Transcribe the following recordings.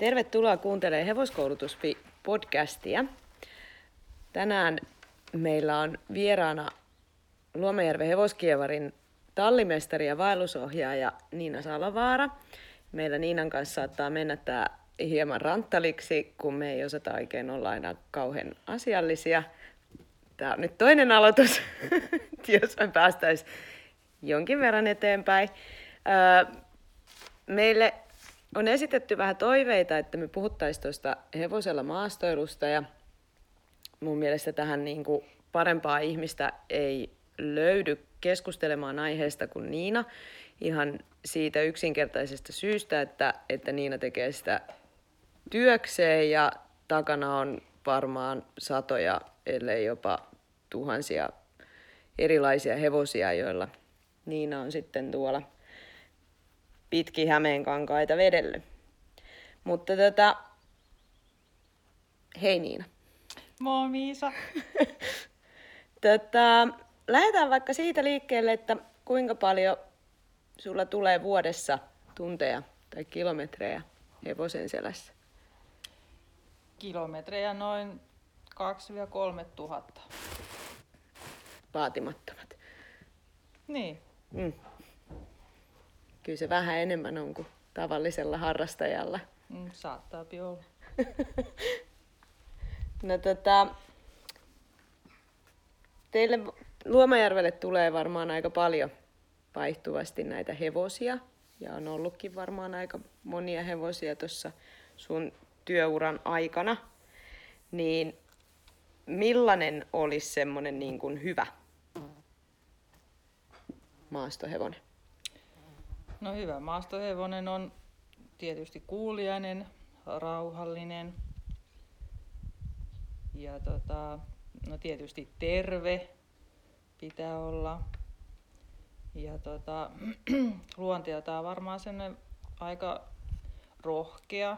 Tervetuloa kuuntelemaan Hevoskoulutus-podcastia. Tänään meillä on vieraana Luomajärven hevoskievarin tallimestari ja vaellusohjaaja Niina Salavaara. Meillä Niinan kanssa saattaa mennä tämä hieman ranttaliksi, kun me ei osata oikein olla aina kauhean asiallisia. Tämä on nyt toinen aloitus, jos me päästäisiin jonkin verran eteenpäin. Meille on esitetty vähän toiveita, että me puhuttaisiin tuosta hevosella maastoilusta ja mun mielestä tähän niin kuin parempaa ihmistä ei löydy keskustelemaan aiheesta kuin Niina. Ihan siitä yksinkertaisesta syystä, että, että Niina tekee sitä työkseen ja takana on varmaan satoja, ellei jopa tuhansia erilaisia hevosia, joilla Niina on sitten tuolla pitkin kankaita vedellyt. Mutta tota, hei Niina. Moi Miisa. tota, lähdetään vaikka siitä liikkeelle, että kuinka paljon sulla tulee vuodessa tunteja tai kilometrejä hevosen selässä? Kilometrejä noin 2-3 tuhatta. Vaatimattomat. Niin. Mm. Kyllä se vähän enemmän on kuin tavallisella harrastajalla. Mm, saattaa olla. no tota, teille Luomajärvelle tulee varmaan aika paljon vaihtuvasti näitä hevosia. Ja on ollutkin varmaan aika monia hevosia tuossa sun työuran aikana. Niin millainen olisi semmoinen niin kuin hyvä maastohevonen? No hyvä maastohevonen on tietysti kuuliainen, rauhallinen ja tota, no tietysti terve pitää olla. Ja tota, luonteeltaan varmaan sen aika rohkea.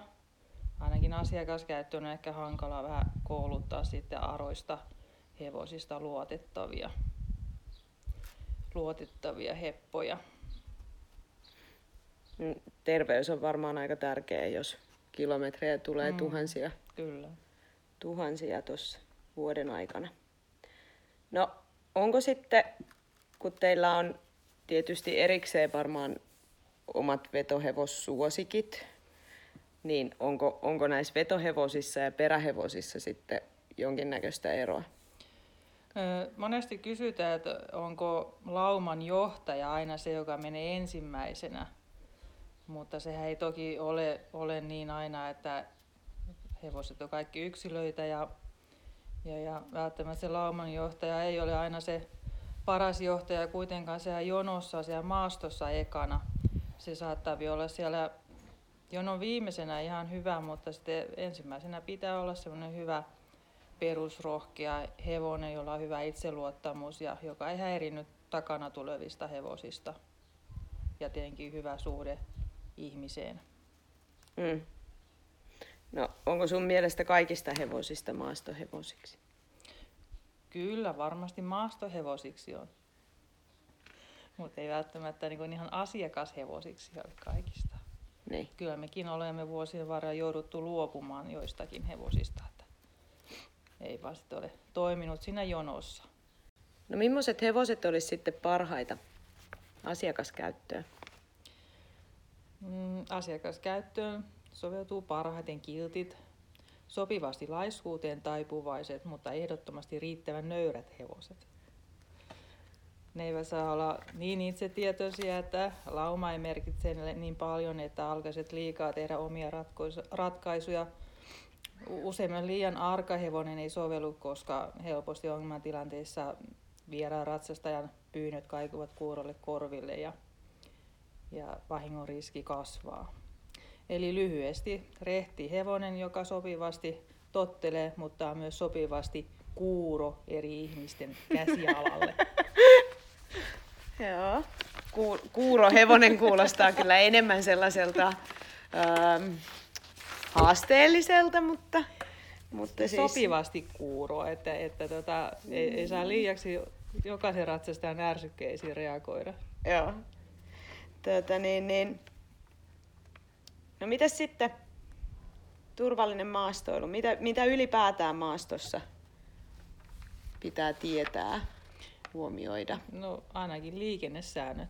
Ainakin asiakaskäyttö on ehkä hankala vähän kouluttaa sitten aroista hevosista luotettavia, luotettavia heppoja. Mm, terveys on varmaan aika tärkeä, jos kilometrejä tulee mm, tuhansia. Kyllä. Tuhansia tuossa vuoden aikana. No, onko sitten, kun teillä on tietysti erikseen varmaan omat vetohevossuosikit, niin onko, onko näissä vetohevosissa ja perähevosissa sitten jonkinnäköistä eroa? Monesti kysytään, että onko lauman johtaja aina se, joka menee ensimmäisenä mutta sehän ei toki ole, ole niin aina, että hevoset on kaikki yksilöitä ja, ja, ja välttämättä se laumanjohtaja ei ole aina se paras johtaja kuitenkaan siellä jonossa, siellä maastossa ekana. Se saattaa olla siellä jonon viimeisenä ihan hyvä, mutta sitten ensimmäisenä pitää olla semmoinen hyvä perusrohkea hevonen, jolla on hyvä itseluottamus ja joka ei häirinyt takana tulevista hevosista. Ja tietenkin hyvä suhde ihmiseen. Mm. No, onko sun mielestä kaikista hevosista maastohevosiksi? Kyllä, varmasti maastohevosiksi on. Mutta ei välttämättä niin ihan asiakashevosiksi ole kaikista. Niin. Kyllä mekin olemme vuosien varrella jouduttu luopumaan joistakin hevosista. Että ei vaan ole toiminut siinä jonossa. No millaiset hevoset olisi sitten parhaita asiakaskäyttöön? Mm, asiakaskäyttöön soveltuu parhaiten kiltit, sopivasti laiskuuteen taipuvaiset, mutta ehdottomasti riittävän nöyrät hevoset. Ne eivät saa olla niin itsetietoisia, että lauma ei merkitse niin paljon, että alkaiset liikaa tehdä omia ratkaisuja. Useimman liian arka hevonen ei sovellu, koska helposti ongelmatilanteissa vieraan ratsastajan pyynnöt kaikuvat kuurolle korville ja ja vahingon riski kasvaa. Eli lyhyesti rehti hevonen, joka sopivasti tottelee, mutta on myös sopivasti kuuro eri ihmisten käsialalle. Joo. Ku, kuuro hevonen kuulostaa kyllä enemmän sellaiselta ähm, haasteelliselta, mutta, mutta siis... Sopivasti kuuro, että, että tota, ei, ei saa liiaksi jokaisen ratsastajan ärsykkeisiin reagoida. Joo. Tuota, niin, niin. No mitä sitten, turvallinen maastoilu. Mitä, mitä ylipäätään maastossa pitää tietää, huomioida? No ainakin liikennesäännöt.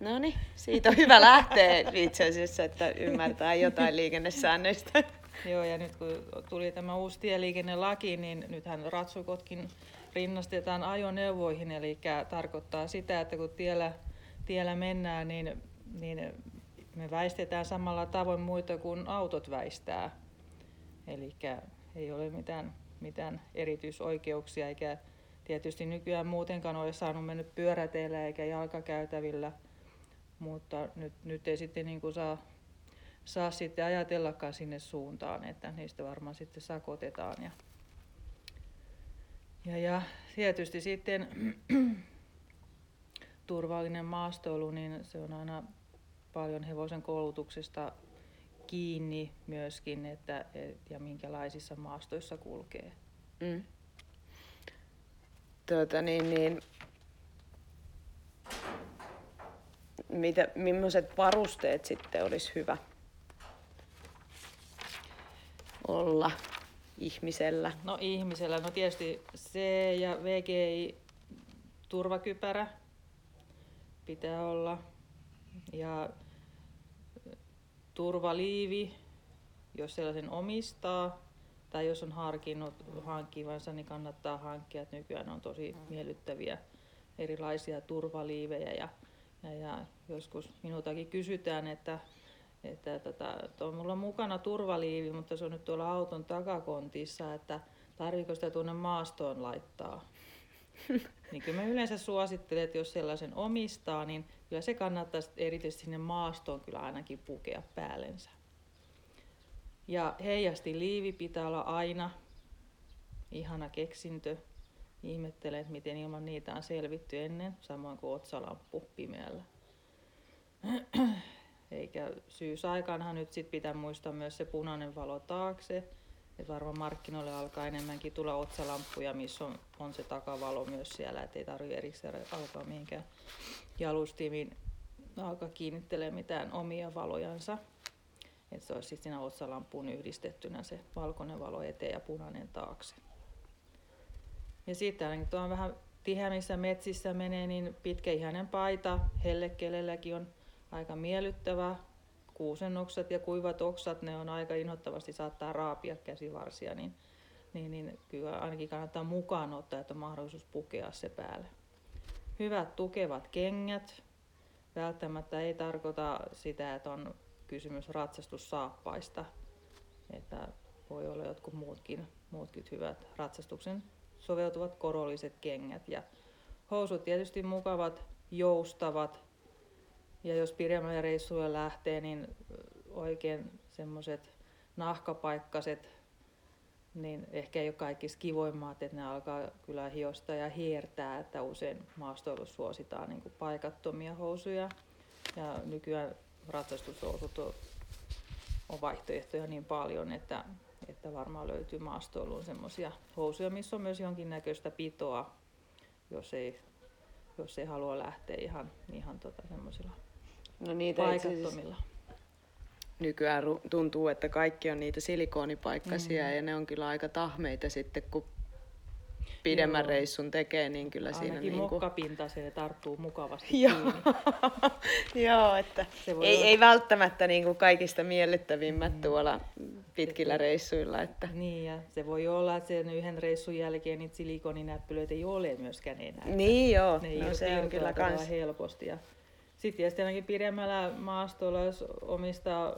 No niin, siitä on hyvä lähteä itse asiassa, että ymmärtää jotain liikennesäännöistä. Joo, ja nyt kun tuli tämä uusi tieliikennelaki, niin nythän ratsukotkin rinnastetaan ajoneuvoihin, eli tarkoittaa sitä, että kun tiellä, tiellä mennään, niin, niin me väistetään samalla tavoin muita kuin autot väistää. Eli ei ole mitään, mitään erityisoikeuksia, eikä tietysti nykyään muutenkaan ole saanut mennä pyöräteillä eikä jalkakäytävillä, mutta nyt, nyt ei sitten niin kuin saa, saa sitten ajatellakaan sinne suuntaan, että niistä varmaan sitten sakotetaan. Ja, ja, ja tietysti sitten turvallinen maastoilu, niin se on aina paljon hevosen koulutuksesta kiinni myöskin, että et, ja minkälaisissa maastoissa kulkee. Mm. Tuota, niin, niin, mitä, millaiset varusteet sitten olisi hyvä olla ihmisellä? No ihmisellä, no tietysti C ja VGI turvakypärä pitää olla ja turvaliivi, jos sellaisen omistaa tai jos on harkinnut hankkivansa, niin kannattaa hankkia. Että nykyään on tosi miellyttäviä erilaisia turvaliivejä ja, ja, ja joskus minultakin kysytään, että, että tota, on mulla mukana turvaliivi, mutta se on nyt tuolla auton takakontissa, että tarviko sitä tuonne maastoon laittaa. niin kyllä mä yleensä suosittelen, että jos sellaisen omistaa, niin kyllä se kannattaa erityisesti sinne maastoon kyllä ainakin pukea päällensä. Ja heijasti liivi pitää olla aina. Ihana keksintö. Ihmettelen, että miten ilman niitä on selvitty ennen, samoin kuin otsalamppu pimeällä. Eikä syysaikaanhan nyt sit pitää muistaa myös se punainen valo taakse. Että varmaan markkinoille alkaa enemmänkin tulla otsalamppuja, missä on, on se takavalo myös siellä, ettei tarvitse erikseen alkaa mihinkään jalustimiin alkaa kiinnittelee mitään omia valojansa. Että se olisi sitten siinä otsalampuun yhdistettynä se valkoinen valo eteen ja punainen taakse. Ja sitten tuo vähän tiheämmissä metsissä menee, niin pitkäihainen paita hellekelelläkin on aika miellyttävä. Kuusennokset ja kuivat oksat, ne on aika inhottavasti saattaa raapia käsivarsia, niin, niin, niin kyllä ainakin kannattaa mukaan ottaa, että on mahdollisuus pukea se päälle. Hyvät tukevat kengät. Välttämättä ei tarkoita sitä, että on kysymys ratsastussaappaista. Että voi olla jotkut muutkin, muutkin hyvät ratsastuksen soveltuvat korolliset kengät. Ja housut tietysti mukavat, joustavat. Ja jos pidemmälle reissuille lähtee, niin oikein semmoiset nahkapaikkaset, niin ehkä ei ole kaikki kivoimmat, että ne alkaa kyllä hiosta ja hiertää, että usein maastoilussa suositaan niin paikattomia housuja. Ja nykyään ratsastushousut on, on vaihtoehtoja niin paljon, että, että varmaan löytyy maastoiluun semmoisia housuja, missä on myös jonkinnäköistä pitoa, jos ei, jos ei halua lähteä ihan, ihan tota semmoisilla no niitä paikattomilla. Nykyään tuntuu, että kaikki on niitä silikoonipaikkasia mm. ja ne on kyllä aika tahmeita sitten, kun pidemmän Joo. reissun tekee, niin kyllä Ainakin siinä... Ainakin mokkapinta se tarttuu mukavasti Joo. Joo, että ei, olla... ei välttämättä niin kuin kaikista miellyttävimmät mm. tuolla pitkillä se, reissuilla. Että... Niin, ja se voi olla, että sen yhden reissun jälkeen niitä silikoninäppylöitä ei ole myöskään enää. Niin joo, ne no, se on kyllä kans... helposti. Ja sitten tietysti ainakin pidemmällä maastolla, jos omistaa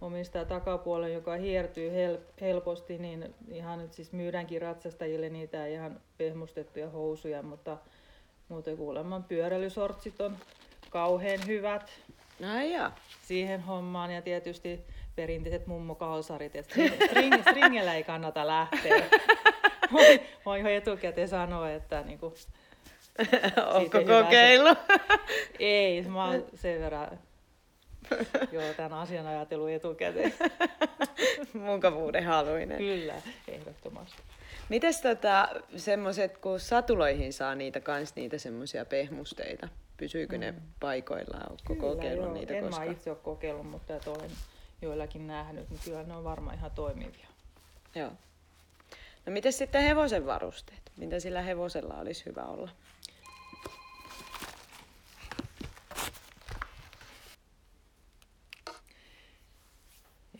omistaa takapuolen, joka hiertyy hel- helposti, niin ihan nyt siis myydäänkin ratsastajille niitä ihan pehmustettuja housuja, mutta muuten kuulemma pyöräilysortsit on kauhean hyvät Ai ja. siihen hommaan ja tietysti perinteiset mummokalsarit, että string, stringellä ei kannata lähteä. Voin jo etukäteen sanoa, että niin kuin, Onko kokeilu? Ei, mä oon sen verran Joo, tämän asian ajatelu etukäteen. Mukavuuden haluinen. Kyllä, ehdottomasti. Mites tota, semmoset, kun satuloihin saa niitä kans niitä semmoisia pehmusteita? Pysyykö mm. ne paikoillaan? Oletko kokeillut joo. niitä en koskaan? mä itse ole kokeillut, mutta että olen joillakin nähnyt, niin kyllä ne on varmaan ihan toimivia. Joo. No miten sitten hevosen varusteet? Mitä sillä hevosella olisi hyvä olla?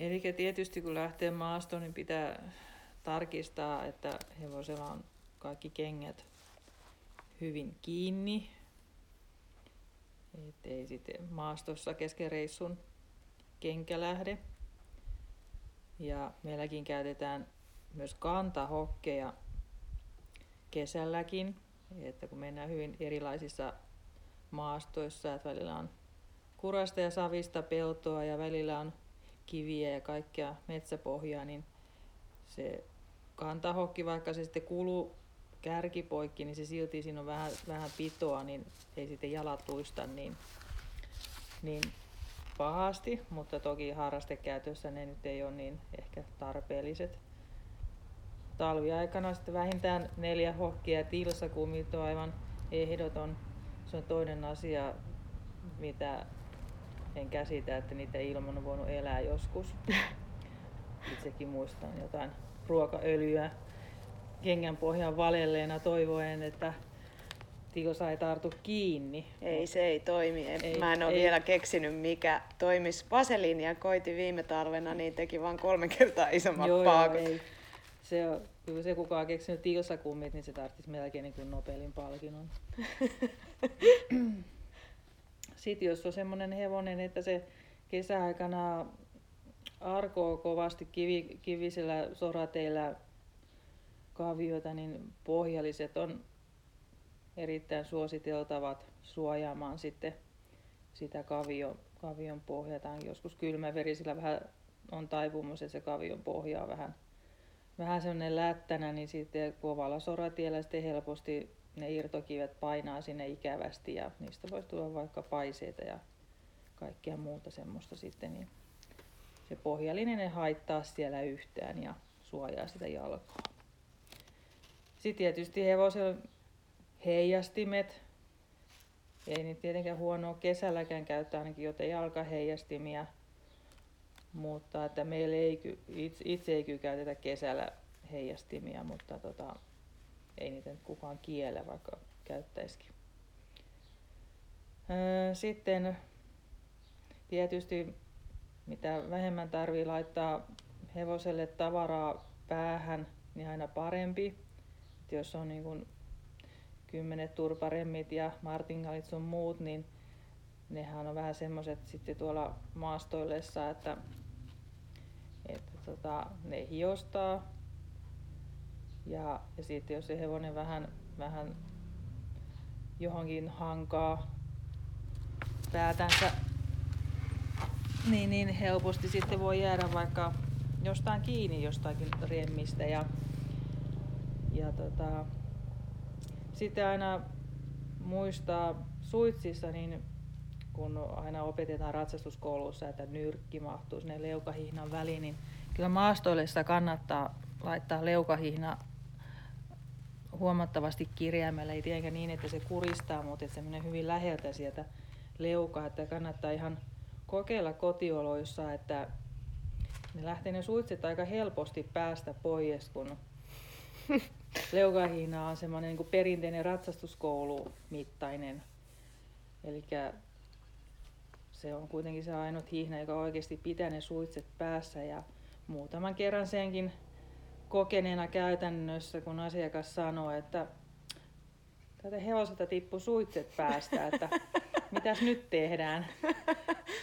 Eli tietysti kun lähtee maastoon, niin pitää tarkistaa, että hevosella on kaikki kengät hyvin kiinni. Ettei sitten maastossa kesken reissun kenkä lähde. Ja meilläkin käytetään myös kantahokkeja kesälläkin, että kun mennään hyvin erilaisissa maastoissa, että välillä on kurasta ja savista peltoa ja välillä on kiviä ja kaikkea metsäpohjaa, niin se kantahokki, vaikka se sitten kuluu kärkipoikki, niin se silti siinä on vähän, vähän pitoa, niin ei sitten jalat luista niin, niin pahasti, mutta toki harrastekäytössä ne nyt ei ole niin ehkä tarpeelliset. Talviaikana sitten vähintään neljä hokkia ja tilsakumit on aivan ehdoton. Se on toinen asia, mitä en käsitä, että niitä ilman on voinut elää joskus. Itsekin muistan jotain ruokaöljyä kengän pohjan valelleena toivoen, että Tikosa ei tartu kiinni. Ei, se ei toimi. Ei, Mä en ole ei. vielä keksinyt, mikä toimisi. Vaseliinia koiti viime talvena, niin teki vain kolme kertaa isommat Joo, joo, paakut. ei. Se, on, kyllä se kuka on keksinyt tilsakummit, niin se tarvitsisi melkein niin kuin Nobelin palkinnon. Sitten jos on semmoinen hevonen, että se kesäaikana arkoo kovasti kivi, kivisellä sorateillä kavioita, niin pohjalliset on erittäin suositeltavat suojaamaan sitten sitä kavio, kavion pohjaa. Joskus kylmäverisillä vähän on taipumus, että se kavion pohja on vähän, vähän semmoinen lättänä, niin sitten kovalla soratiellä sitten helposti ne irtokivet painaa sinne ikävästi ja niistä voisi tulla vaikka paiseita ja kaikkea muuta semmoista sitten, niin se pohjallinen ei haittaa siellä yhtään ja suojaa sitä jalkaa. Sitten tietysti hevosella heijastimet. Ei niitä tietenkään huonoa kesälläkään käyttää ainakin jotain jalkaheijastimia. Mutta että meillä ei, itse, itse ei kyllä käytetä kesällä heijastimia, mutta tota, ei niitä nyt kukaan kiele, vaikka käyttäisikin. Öö, Sitten tietysti mitä vähemmän tarvii laittaa hevoselle tavaraa päähän, niin aina parempi. Et jos on niin kuin kymmenet turparemmit ja martingalit sun muut, niin nehän on vähän semmoiset sitten tuolla maastoillessa, että, että tota, ne hiostaa. Ja, ja sitten jos se hevonen vähän, vähän johonkin hankaa päätänsä, niin, niin helposti sitten voi jäädä vaikka jostain kiinni jostakin remmistä. Ja, ja tota, sitten aina muistaa suitsissa, niin kun aina opetetaan ratsastuskoulussa, että nyrkki mahtuu sinne leukahihnan väliin, niin kyllä maastoillessa kannattaa laittaa leukahihna huomattavasti kirjaimella, ei tietenkään niin, että se kuristaa, mutta että se menee hyvin läheltä sieltä leukaa, että kannattaa ihan kokeilla kotioloissa, että ne lähtee ne suitset aika helposti päästä pois, kun leukahihna on semmoinen niin perinteinen ratsastuskoulu mittainen. Eli se on kuitenkin se ainut hihna, joka oikeasti pitää ne suitset päässä ja muutaman kerran senkin kokeneena käytännössä, kun asiakas sanoo, että tätä hevoselta tippui suitset päästä, että mitäs nyt tehdään?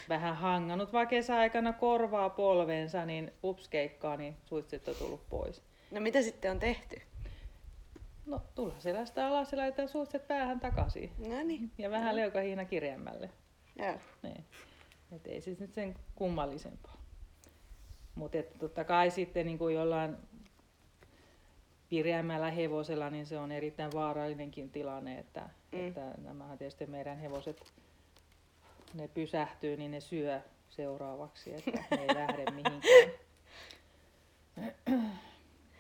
Vähän hangannut vaan kesäaikana korvaa polvensa, niin upskeikkaa, niin suitset on tullut pois. No mitä sitten on tehty? No, tulla selästä alas ja laitetaan suitset päähän takaisin. No niin. Ja vähän leukahiina kirjemmälle. Joo. Niin. Et ei siis nyt sen kummallisempaa. Mutta totta kai sitten niin kuin jollain pireämmällä hevosella, niin se on erittäin vaarallinenkin tilanne, että, Mm. että nämähän tietysti meidän hevoset, ne pysähtyy, niin ne syö seuraavaksi, että ne ei lähde mihinkään.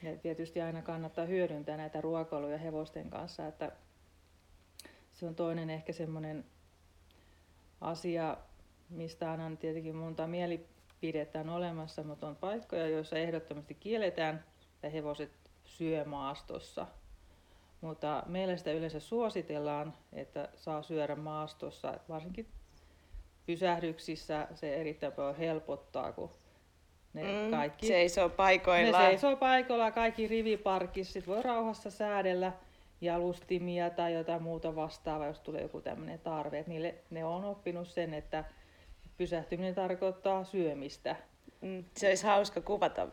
Ja tietysti aina kannattaa hyödyntää näitä ruokailuja hevosten kanssa, että se on toinen ehkä semmoinen asia, mistä annan tietenkin monta mieli, pidetään olemassa, mutta on paikkoja, joissa ehdottomasti kielletään, että hevoset syö maastossa. Mutta meillä sitä yleensä suositellaan, että saa syödä maastossa, varsinkin pysähdyksissä se erittäin paljon helpottaa, kun ne Mm, kaikki seisoo ne paikoillaan. seisoo paikoilla kaikki riviparkissa, sit voi rauhassa säädellä jalustimia tai jotain muuta vastaavaa, jos tulee joku tämmöinen tarve. Et niille, ne on oppinut sen, että pysähtyminen tarkoittaa syömistä. Mm, se olisi hauska kuvata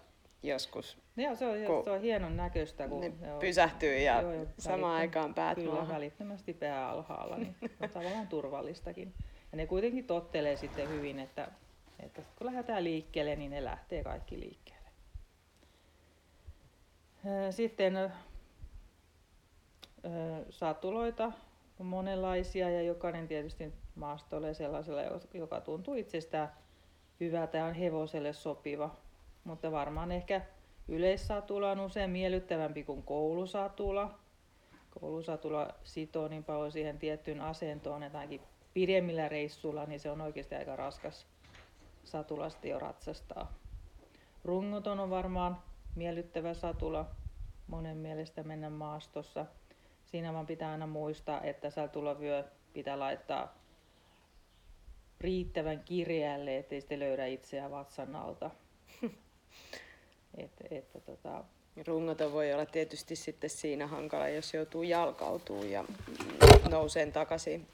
joskus. Ja se on, Kun se on hienon näköistä, kun Ne on- pysähtyy ja joo, joo, samaan aikaan päät Kyllä, maahan. välittömästi pää alhaalla, niin on tavallaan turvallistakin. Ja ne kuitenkin tottelee sitten hyvin, että, että kun lähdetään liikkeelle, niin ne lähtee kaikki liikkeelle. Sitten satuloita on monenlaisia ja jokainen tietysti maastolle sellaisella, joka tuntuu itsestään hyvältä ja on hevoselle sopiva. Mutta varmaan ehkä yleissatula on usein miellyttävämpi kuin koulusatula. Koulusatula sitoo niin paljon siihen tiettyyn asentoon, että ainakin pidemmillä reissuilla niin se on oikeasti aika raskas satulasti jo ratsastaa. Rungoton on varmaan miellyttävä satula monen mielestä mennä maastossa. Siinä vaan pitää aina muistaa, että satulavyö pitää laittaa riittävän kireälle, ettei sitten löydä itseään vatsan alta. Että, että tota, Rungoton voi olla tietysti sitten siinä hankala, jos joutuu jalkautuu ja nousee takaisin,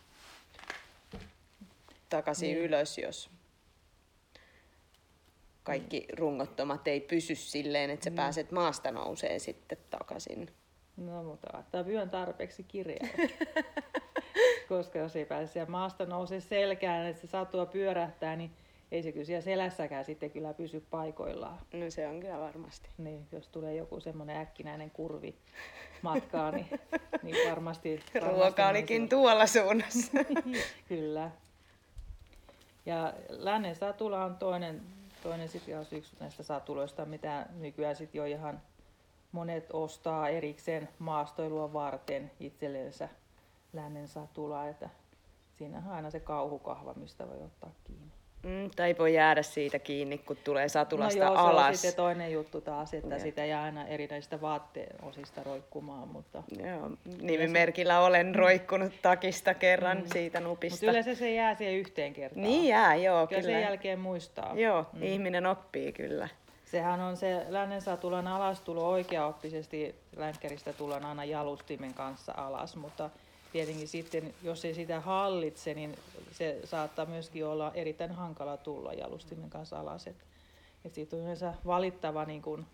takaisin Niin. ylös, jos kaikki rungottomat ei pysy silleen, että sä Mm. pääset maasta nousee sitten takaisin. No mutta laittaa vyön tarpeeksi kireälle. Koska jos ei pääse siellä maasta nousee selkään, että se satua pyörähtää, niin ei se kyllä siellä selässäkään sitten kyllä pysy paikoillaan. No se on kyllä varmasti. Niin, jos tulee joku semmoinen äkkinäinen kurvi matkaa, niin, niin varmasti... varmasti Ruoka olikin tuolla suunnassa. Kyllä. Ja lännen satula on toinen, toinen sit, jos yksi näistä satuloista, mitä nykyään sit jo ihan monet ostaa erikseen maastoilua varten itsellensä lännen satula, että siinähän on aina se kauhukahva, mistä voi ottaa kiinni. Mm, tai voi jäädä siitä kiinni, kun tulee satulasta no joo, se on alas. sitten toinen juttu taas, että Jep. sitä jää aina erinäisistä vaatteen osista roikkumaan, mutta, Joo, nimimerkillä olen roikkunut takista kerran Mm. siitä mutta nupista. yleensä se jää siihen yhteen kertaan. Niin jää, joo, Kyllä kyllä. sen jälkeen muistaa. Joo, mm. ihminen oppii kyllä. Sehän on se lännen satulan alastulo oikeaoppisesti länkkäristä tullaan aina jalustimen kanssa alas, mutta tietenkin sitten, jos ei sitä hallitse, niin se saattaa myöskin olla erittäin hankala tulla jalustimen kanssa alas. Et, et siitä on yleensä valittava niin kuin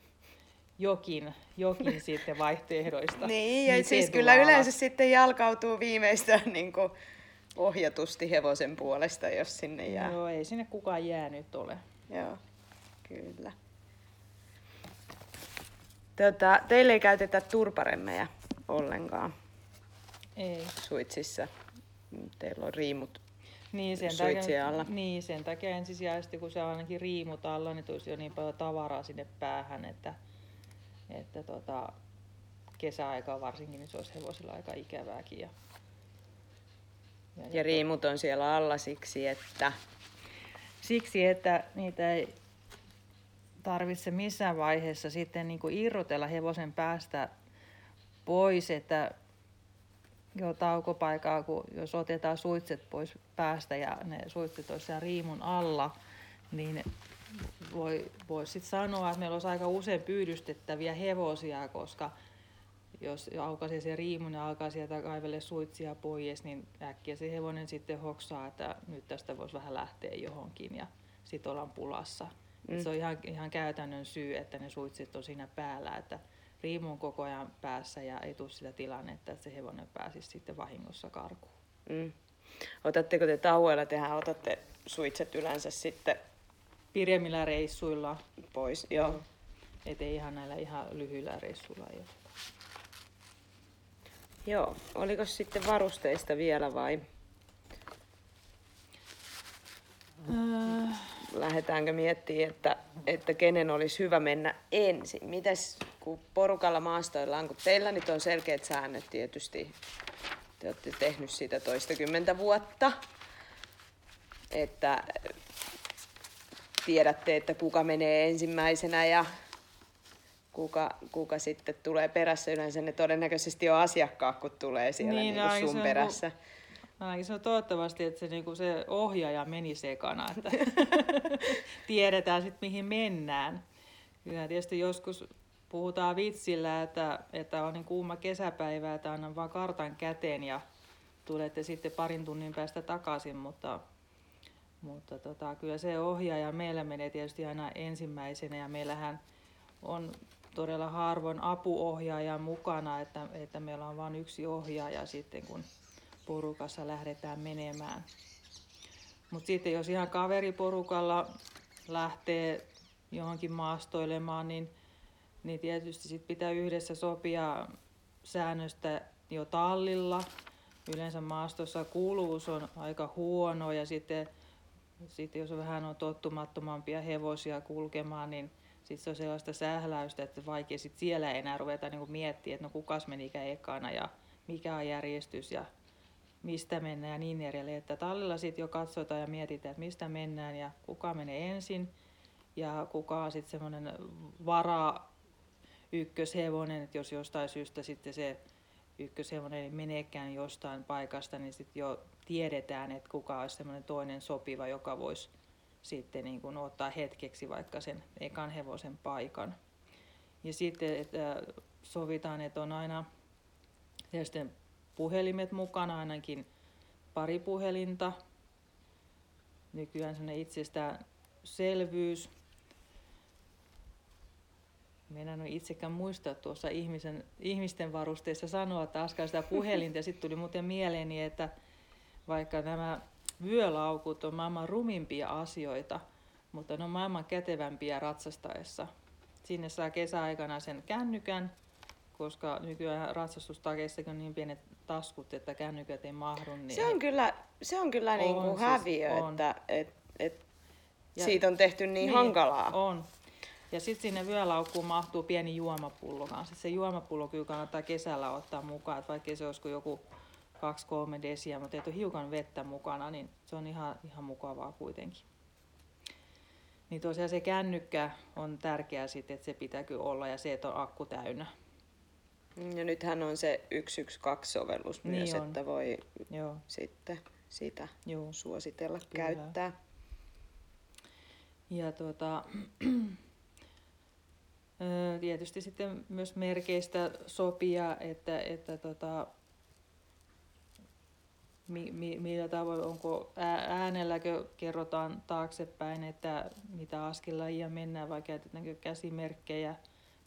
jokin, jokin sitten vaihtoehdoista. Niin, ja miten siis kyllä alas. yleensä sitten jalkautuu viimeistään niin kuin ohjatusti hevosen puolesta, jos sinne jää. Joo, ei sinne kukaan jäänyt ole. Joo, kyllä. Tota, teille ei käytetä turparemmeja ollenkaan Ei. suitsissa. Teillä on riimut. Niin sen, takia, alla. niin sen takia ensisijaisesti, kun se on ainakin riimut alla, niin tulisi jo niin paljon tavaraa sinne päähän, että, että tota, kesäaikaa varsinkin, niin se olisi hevosilla aika ikävääkin. Ja, Ja riimut on siellä alla siksi, että Siksi, että niitä ei tarvitse missään vaiheessa sitten niin kuin irrotella hevosen päästä pois, että jo taukopaikaa, kun jos otetaan suitset pois päästä ja ne suitset olisi siellä riimun alla, niin voi, voi sitten sanoa, että meillä olisi aika usein pyydystettäviä hevosia, koska jos aukaisee se riimun ja alkaa sieltä kaivelle suitsia pois, niin äkkiä se hevonen sitten hoksaa, että nyt tästä voisi vähän lähteä johonkin ja sitten ollaan pulassa. Mm. Mm. Se on ihan, ihan käytännön syy, että ne suitsit on siinä päällä, että riimu on koko ajan päässä ja ei tule sitä tilannetta, että se hevonen pääsisi sitten vahingossa karkuun. mm, otatteko te tauoilla, tehän otatte suitset yleensä sitten Pidemmillä reissuilla, pois. Joo. ettei ihan näillä ihan lyhyillä reissuilla. Ei oteta. Joo. Oliko sitten varusteista vielä vai Öö, lähdetäänkö miettimään, että, että kenen olisi hyvä mennä ensin? Mites kun porukalla maastoillaan, kun teillä nyt on selkeät säännöt tietysti, te olette tehnyt sitä toistakymmentä vuotta, että tiedätte, että kuka menee ensimmäisenä ja kuka, kuka sitten tulee perässä. Yleensä ne todennäköisesti on asiakkaat, kun tulee siellä niin, niin kuin sun perässä. Kun Ainakin se on toivottavasti, että se, niin kuin se ohjaaja meni sekana, että tiedetään sitten mihin mennään. Kyllä tietysti joskus puhutaan vitsillä, että, että on niin kuuma kesäpäivä, että annan vaan kartan käteen ja tulette sitten parin tunnin päästä takaisin, mutta, mutta tota, kyllä se ohjaaja meillä menee tietysti aina ensimmäisenä ja meillähän on todella harvoin apuohjaaja mukana, että, että meillä on vain yksi ohjaaja sitten, kun porukassa lähdetään menemään. Mutta sitten jos ihan kaveriporukalla lähtee johonkin maastoilemaan, niin, niin tietysti sit pitää yhdessä sopia säännöstä jo tallilla. Yleensä maastossa kuuluvuus on aika huono ja sitten, sitten jos vähän on tottumattomampia hevosia kulkemaan, niin sitten se on sellaista sähläystä, että vaikea sit siellä enää ruveta niinku miettiä, että no kukas menikään ekana ja mikä on järjestys ja mistä mennään ja niin edelleen. Että tallilla sitten jo katsotaan ja mietitään, että mistä mennään ja kuka menee ensin ja kuka on sitten semmoinen vara ykköshevonen, että jos jostain syystä sitten se ykköshevonen ei meneekään jostain paikasta, niin sitten jo tiedetään, että kuka olisi semmoinen toinen sopiva, joka voisi sitten niin kuin ottaa hetkeksi vaikka sen ekan hevosen paikan. Ja sitten että sovitaan, että on aina puhelimet mukana, ainakin pari puhelinta. Nykyään sellainen itsestäänselvyys. Minä en itsekään muistaa tuossa ihmisen, ihmisten varusteissa sanoa taaskaan sitä puhelinta. Ja sitten tuli muuten mieleeni, että vaikka nämä vyölaukut on maailman rumimpia asioita, mutta ne on maailman kätevämpiä ratsastaessa. Sinne saa kesäaikana sen kännykän, koska nykyään ratsastustakeissakin on niin pienet taskut, että kännykät ei mahdu. Niin se on kyllä, se on kyllä niin kuin siis, häviö, on. että et, et ja, siitä on tehty niin, niin hankalaa. On. Ja sitten sinne vyölaukkuun mahtuu pieni juomapullo kanssa. Se juomapullo kyllä kannattaa kesällä ottaa mukaan, että vaikka se olisi joku 2-3 desiä, mutta että on hiukan vettä mukana, niin se on ihan, ihan mukavaa kuitenkin. Niin tosiaan se kännykkä on tärkeää sitten, että se pitää kyllä olla ja se, että on akku täynnä. Ja nythän on se 112-sovellus niin myös, on. että voi Joo. sitten sitä Joo. suositella Kyllä. käyttää. Ja tuota, tietysti sitten myös merkeistä sopia, että, että tota, mi, mi, millä tavoin, onko äänelläkö kerrotaan taaksepäin, että mitä askelajia mennään vai käytetäänkö käsimerkkejä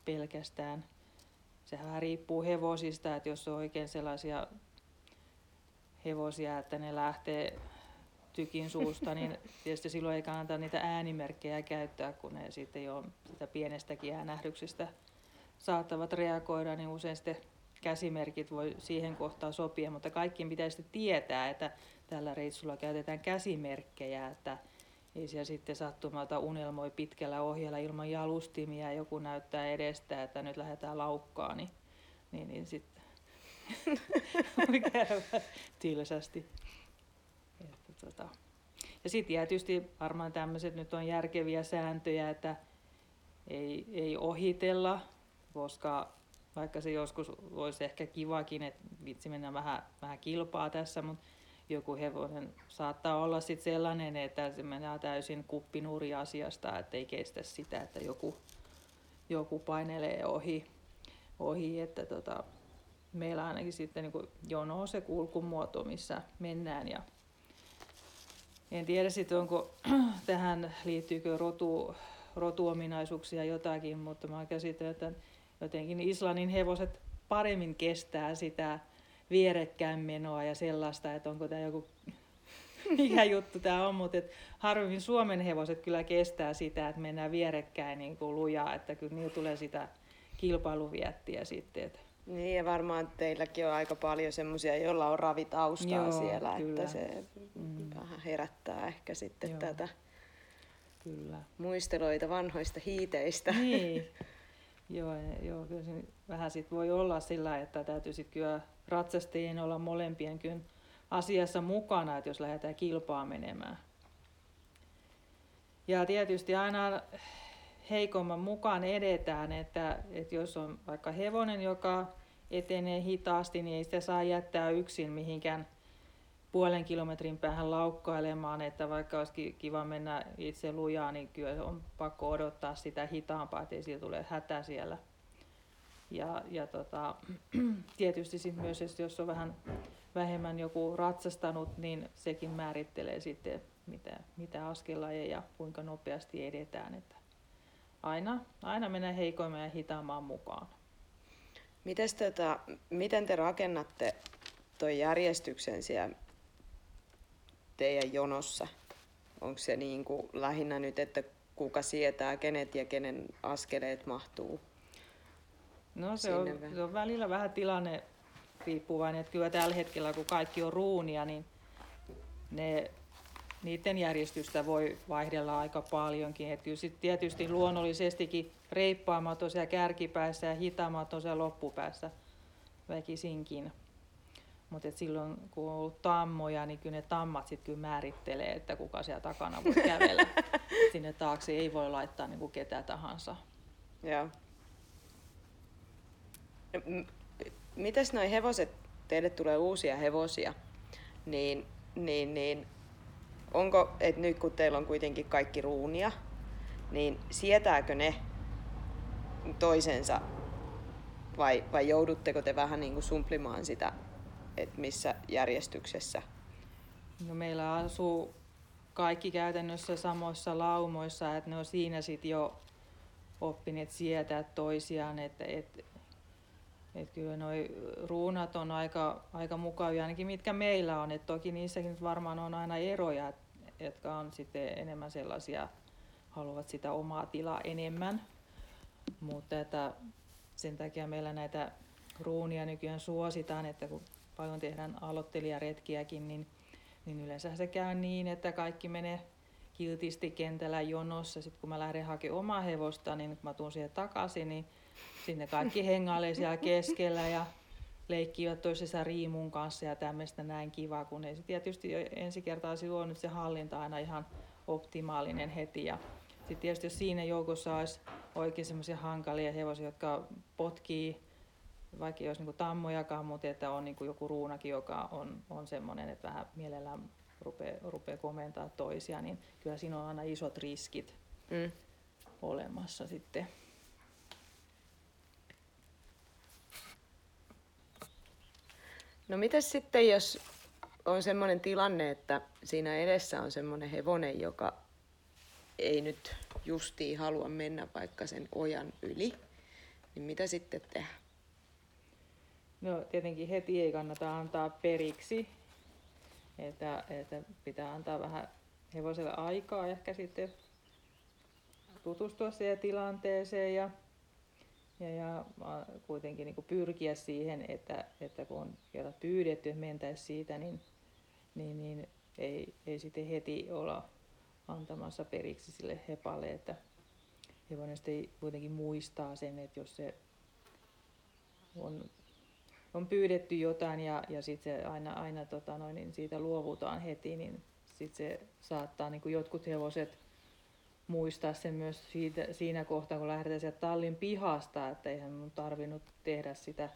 pelkästään – sehän riippuu hevosista, että jos on oikein sellaisia hevosia, että ne lähtee tykin suusta, niin tietysti silloin ei kannata niitä äänimerkkejä käyttää, kun ne sitten jo sitä pienestäkin äänähdyksestä saattavat reagoida, niin usein sitten käsimerkit voi siihen kohtaan sopia, mutta kaikkien pitäisi tietää, että tällä reissulla käytetään käsimerkkejä, että ei siellä sitten sattumalta unelmoi pitkällä ohjella ilman jalustimia ja joku näyttää edestä, että nyt lähdetään laukkaan, niin, niin, niin sitten käydä tylsästi. Että, tota. Ja sitten tietysti varmaan tämmöiset nyt on järkeviä sääntöjä, että ei, ei ohitella, koska vaikka se joskus olisi ehkä kivakin, että vitsi mennä vähän, vähän kilpaa tässä, mutta joku hevonen saattaa olla sit sellainen, että se menee täysin kuppinuri asiasta, että ei kestä sitä, että joku, joku painelee ohi, ohi että tota, meillä ainakin sitten niin jono on se kulkumuoto, missä mennään. Ja en tiedä sitten onko tähän liittyykö rotu, rotuominaisuuksia jotakin, mutta mä käsitän, että jotenkin Islannin hevoset paremmin kestää sitä vierekkäin menoa ja sellaista, että onko tämä joku mikä juttu tämä on, mutta et harvemmin Suomen hevoset kyllä kestää sitä, että mennään vierekkäin niin kuin lujaa, että kyllä niillä tulee sitä kilpailuviettiä sitten. Että. Niin ja varmaan teilläkin on aika paljon semmoisia, joilla on ravitaustaa Joo, siellä, kyllä. että se mm. vähän herättää ehkä sitten Joo. tätä kyllä. muisteloita vanhoista hiiteistä. Niin. Joo, joo kyllä se vähän sit voi olla sillä, että täytyy sitten kyllä ratsastajien olla molempien kyllä asiassa mukana, että jos lähdetään kilpaa menemään. Ja tietysti aina heikomman mukaan edetään, että, että jos on vaikka hevonen, joka etenee hitaasti, niin ei sitä saa jättää yksin mihinkään puolen kilometrin päähän laukkailemaan, että vaikka olisi kiva mennä itse lujaa, niin kyllä on pakko odottaa sitä hitaampaa, ettei siitä tule hätä siellä. Ja, ja tota, tietysti sit myös, jos on vähän vähemmän joku ratsastanut, niin sekin määrittelee sitten, mitä, mitä askelajeja ja kuinka nopeasti edetään. Että aina, aina mennään heikoimman ja hitaamman mukaan. Mites tota, miten te rakennatte tuon järjestyksen siellä teidän jonossa? Onko se niin kuin lähinnä nyt, että kuka sietää kenet ja kenen askeleet mahtuu? No se on, se on välillä vähän tilanne riippuvainen, että kyllä tällä hetkellä kun kaikki on ruunia, niin ne, niiden järjestystä voi vaihdella aika paljonkin. Että kyllä sit tietysti luonnollisestikin reippaammat on siellä kärkipäässä ja hitaammat on siellä loppupäässä väkisinkin. Mutta silloin kun on ollut tammoja, niin kyllä ne tammat sitten kyllä määrittelee, että kuka siellä takana voi kävellä. Sinne taakse ei voi laittaa niin kuin ketä tahansa. Joo. Mites noi hevoset, teille tulee uusia hevosia, niin, niin, niin onko, että nyt kun teillä on kuitenkin kaikki ruunia, niin sietääkö ne toisensa vai, vai joudutteko te vähän niin kuin sumplimaan sitä että missä järjestyksessä? No meillä asuu kaikki käytännössä samoissa laumoissa, että ne on siinä sitten jo oppineet sietää toisiaan, että et, et kyllä noi ruunat on aika, aika mukavia, ainakin mitkä meillä on, että toki niissäkin varmaan on aina eroja, jotka on sitten enemmän sellaisia, haluavat sitä omaa tilaa enemmän, mutta että sen takia meillä näitä ruunia nykyään suositaan, että kun paljon tehdään aloittelijaretkiäkin, niin, niin yleensä se käy niin, että kaikki menee kiltisti kentällä jonossa. Sitten kun mä lähden hakemaan omaa hevosta, niin kun mä tuun siihen takaisin, niin sinne kaikki hengailee siellä keskellä ja leikkivät toisessa riimun kanssa ja tämmöistä näin kivaa, kun ei se tietysti ensi kertaa silloin nyt se hallinta aina ihan optimaalinen heti. Ja sitten tietysti jos siinä joukossa olisi oikein semmoisia hankalia hevosia, jotka potkii vaikka ei olisi niin tammojakaan, mutta että on niin joku ruunakin, joka on, on semmoinen, että vähän mielellään rupeaa, rupeaa komentaa toisia, niin kyllä siinä on aina isot riskit mm. olemassa sitten. No miten sitten, jos on semmoinen tilanne, että siinä edessä on semmoinen hevonen, joka ei nyt justiin halua mennä vaikka sen ojan yli, niin mitä sitten tehdään? No tietenkin heti ei kannata antaa periksi, että, että pitää antaa vähän hevoselle aikaa ehkä sitten tutustua siihen tilanteeseen ja, ja, ja kuitenkin niin pyrkiä siihen, että, että kun on kerran pyydetty, että mentäisiin siitä, niin, niin, niin ei, ei sitten heti olla antamassa periksi sille hepalle, että hevonen sitten kuitenkin muistaa sen, että jos se on on pyydetty jotain ja, ja sitten aina, aina tota noin, niin siitä luovutaan heti, niin sitten se saattaa niin kuin jotkut hevoset muistaa sen myös siitä, siinä kohtaa, kun lähdetään sieltä tallin pihasta, että eihän mun tarvinnut tehdä sitä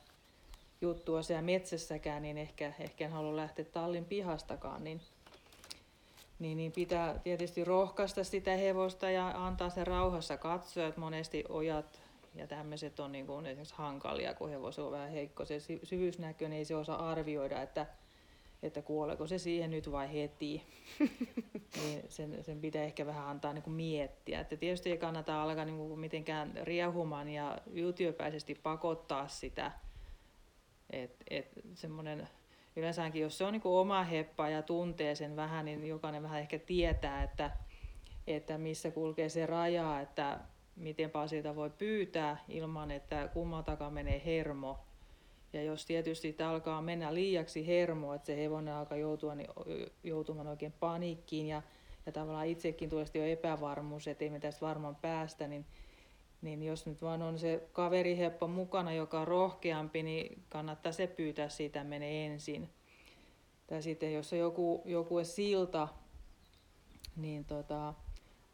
juttua siellä metsässäkään, niin ehkä, ehkä en halua lähteä tallin pihastakaan, niin, niin, niin pitää tietysti rohkaista sitä hevosta ja antaa sen rauhassa katsoa, että monesti ojat ja tämmöiset on niin kuin esimerkiksi hankalia, kun hevosi on vähän heikko se syvyysnäkö, niin ei se osaa arvioida, että, että kuoleeko se siihen nyt vai heti. niin sen, sen pitää ehkä vähän antaa niin kuin miettiä. Että tietysti ei kannata alkaa niin kuin mitenkään riehumaan ja yltiöpäisesti pakottaa sitä. Et, et semmoinen, yleensäkin jos se on niin kuin oma heppa ja tuntee sen vähän, niin jokainen vähän ehkä tietää, että, että missä kulkee se raja, että miten siitä voi pyytää ilman, että kummaltakaan menee hermo. Ja jos tietysti alkaa mennä liiaksi hermo, että se hevonen alkaa joutua niin, joutumaan oikein paniikkiin ja, ja tavallaan itsekin tulee jo epävarmuus, että ei me tästä varmaan päästä, niin, niin jos nyt vaan on se kaveriheppo mukana, joka on rohkeampi, niin kannattaa se pyytää siitä menee ensin. Tai sitten jos on joku, joku silta, niin tota,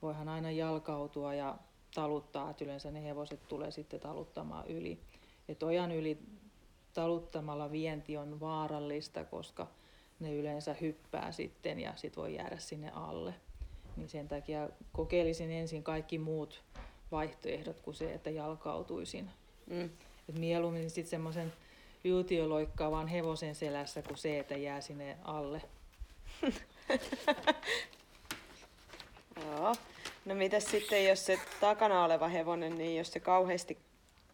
voihan aina jalkautua ja taluttaa, että yleensä ne hevoset tulee sitten taluttamaan yli. Et ojan yli taluttamalla vienti on vaarallista, koska ne yleensä hyppää sitten ja sit voi jäädä sinne alle. Niin sen takia kokeilisin ensin kaikki muut vaihtoehdot kuin se, että jalkautuisin. Mm. Et mieluummin sitten semmoisen yltiöloikkaavan hevosen selässä kuin se, että jää sinne alle. Joo. No mitäs sitten, jos se takana oleva hevonen, niin jos se kauheasti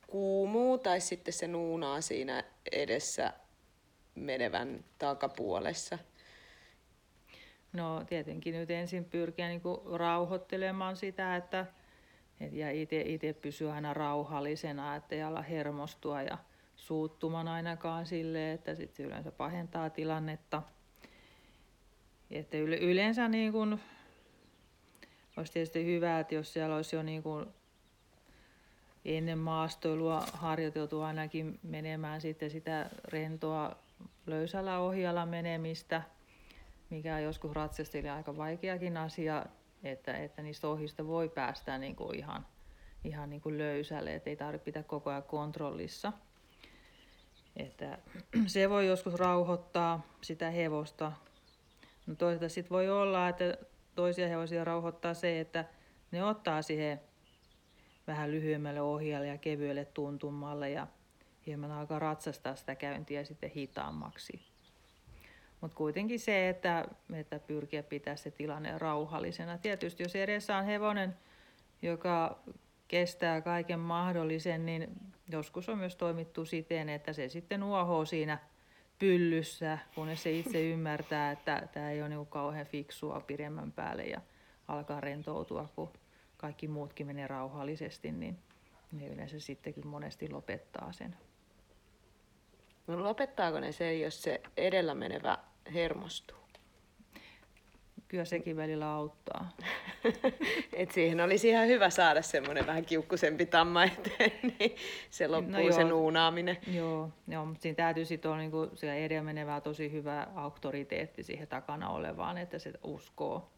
kuumuu tai sitten se nuunaa siinä edessä menevän takapuolessa? No tietenkin nyt ensin pyrkiä niin rauhoittelemaan sitä, että et, ja itse pysyä aina rauhallisena, ettei ala hermostua ja suuttuman ainakaan sille, että sitten yleensä pahentaa tilannetta. Että yleensä niin kun, olisi tietysti hyvä, että jos siellä olisi jo niin kun ennen maastoilua harjoiteltu ainakin menemään sitten sitä rentoa löysällä ohjalla menemistä, mikä on joskus ratsastajille aika vaikeakin asia, että, että niistä ohjista voi päästä niin kuin ihan, ihan niin kuin löysälle, että ei tarvitse pitää koko ajan kontrollissa. Että se voi joskus rauhoittaa sitä hevosta. No toisaalta sitten voi olla, että toisia hevosia rauhoittaa se, että ne ottaa siihen vähän lyhyemmälle ohjalle ja kevyelle tuntumalle ja hieman alkaa ratsastaa sitä käyntiä sitten hitaammaksi. Mutta kuitenkin se, että, että pyrkiä pitää se tilanne rauhallisena. Tietysti jos edessä on hevonen, joka kestää kaiken mahdollisen, niin joskus on myös toimittu siten, että se sitten uohoo siinä pyllyssä, kunnes se itse ymmärtää, että tämä ei ole niin kauhean fiksua pidemmän päälle ja alkaa rentoutua, kun kaikki muutkin menee rauhallisesti, niin ne yleensä sittenkin monesti lopettaa sen. No lopettaako ne se, jos se edellä menevä hermostuu? Kyllä sekin välillä auttaa. Et siihen olisi ihan hyvä saada semmoinen vähän kiukkusempi tamma eteen, niin se no loppuu no joo, se nuunaaminen. Joo, joo mutta siinä täytyy sitten olla niinku edellä menevää tosi hyvä auktoriteetti siihen takana olevaan, että se uskoo,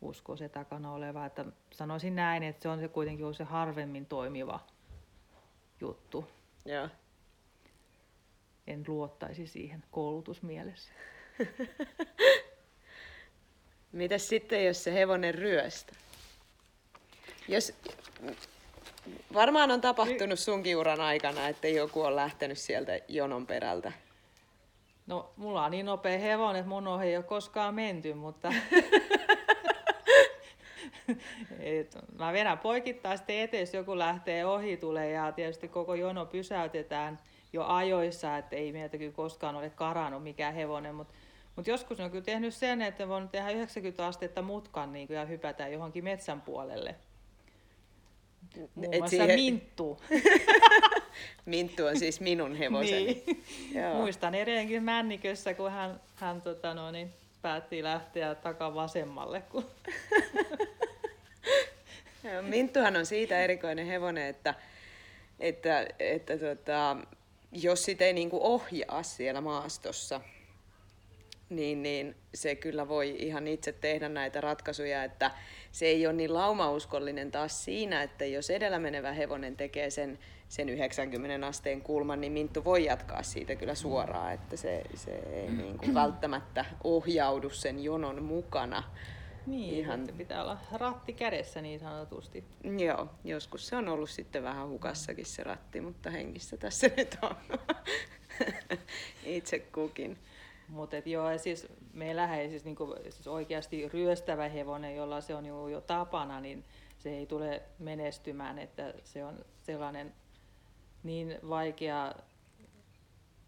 uskoo se takana oleva. Että sanoisin näin, että se on se kuitenkin se harvemmin toimiva juttu. Joo en luottaisi siihen koulutusmielessä. Mitäs sitten, jos se hevonen ryöstä? Jos, varmaan on tapahtunut sunkin uran aikana, että joku on lähtenyt sieltä jonon perältä. No, mulla on niin nopea hevonen, että mun ohi ei ole koskaan menty, mutta... Et mä vedän poikittaa sitten eteen, jos joku lähtee ohi tulee ja tietysti koko jono pysäytetään jo ajoissa, että ei meiltä kyllä koskaan ole karannut mikään hevonen, mutta mut joskus on kyllä tehnyt sen, että voin tehdä 90 astetta mutkan niin ja hypätä johonkin metsän puolelle. Muun Et siihen... Minttu. Minttu on siis minun hevoseni. niin. Joo. Muistan edelleenkin Männikössä, kun hän, hän tota, no, niin, päätti lähteä takaa vasemmalle. Kun... Minttuhan on siitä erikoinen hevonen, että, että, että tota, jos sitä ei niin kuin ohjaa siellä maastossa, niin, niin se kyllä voi ihan itse tehdä näitä ratkaisuja, että se ei ole niin laumauskollinen taas siinä, että jos edellä menevä hevonen tekee sen, sen 90 asteen kulman, niin Minttu voi jatkaa siitä kyllä suoraan, että se, se ei niin kuin välttämättä ohjaudu sen jonon mukana. Niin, ihan... pitää olla ratti kädessä niin sanotusti. Joo, joskus se on ollut sitten vähän hukassakin se ratti, mutta hengissä tässä nyt on itse kukin. Mutta joo, siis meillähän ei siis, niinku, siis oikeasti ryöstävä hevonen, jolla se on jo, jo tapana, niin se ei tule menestymään, että se on sellainen niin vaikea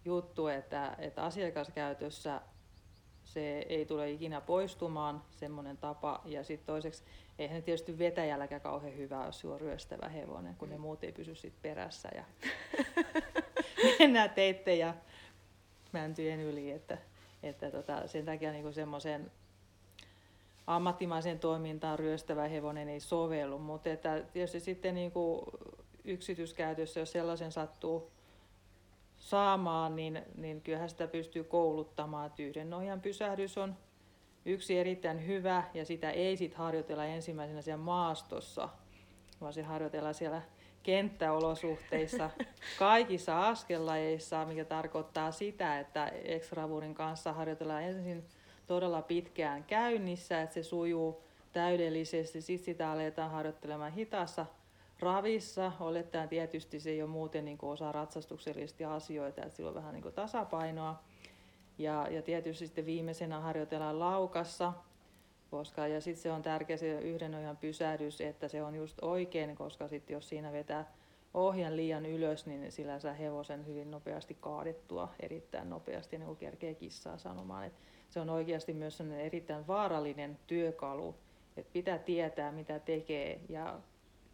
juttu, että, että asiakaskäytössä se ei tule ikinä poistumaan, semmoinen tapa. Ja sitten toiseksi, eihän ne tietysti vetäjälläkään kauhean hyvä, jos on ryöstävä hevonen, kun ne mm. muut ei pysy sit perässä ja mennään teitte ja mäntyjen yli. Että, että tota, sen takia niin semmoisen ammattimaisen toimintaan ryöstävä hevonen ei sovellu, mutta että tietysti sitten niin kuin yksityiskäytössä, jos sellaisen sattuu saamaan, niin, niin kyllähän sitä pystyy kouluttamaan. Että yhden ohjan pysähdys on yksi erittäin hyvä ja sitä ei sit harjoitella ensimmäisenä siellä maastossa, vaan se harjoitellaan siellä kenttäolosuhteissa kaikissa askellajeissa, mikä tarkoittaa sitä, että X-ravurin kanssa harjoitellaan ensin todella pitkään käynnissä, että se sujuu täydellisesti. Sitten sitä aletaan harjoittelemaan hitaassa ravissa. Olettaen tietysti se ei ole muuten niin kuin osa ratsastuksellisesti asioita, että sillä on vähän niin tasapainoa. Ja, ja tietysti sitten viimeisenä harjoitellaan laukassa, koska, ja sitten se on tärkeä se yhden ojan pysähdys, että se on just oikein, koska sitten jos siinä vetää ohjan liian ylös, niin sillä saa hevosen hyvin nopeasti kaadettua, erittäin nopeasti, niin kuin kerkee kissaa sanomaan. Et se on oikeasti myös erittäin vaarallinen työkalu, että pitää tietää, mitä tekee ja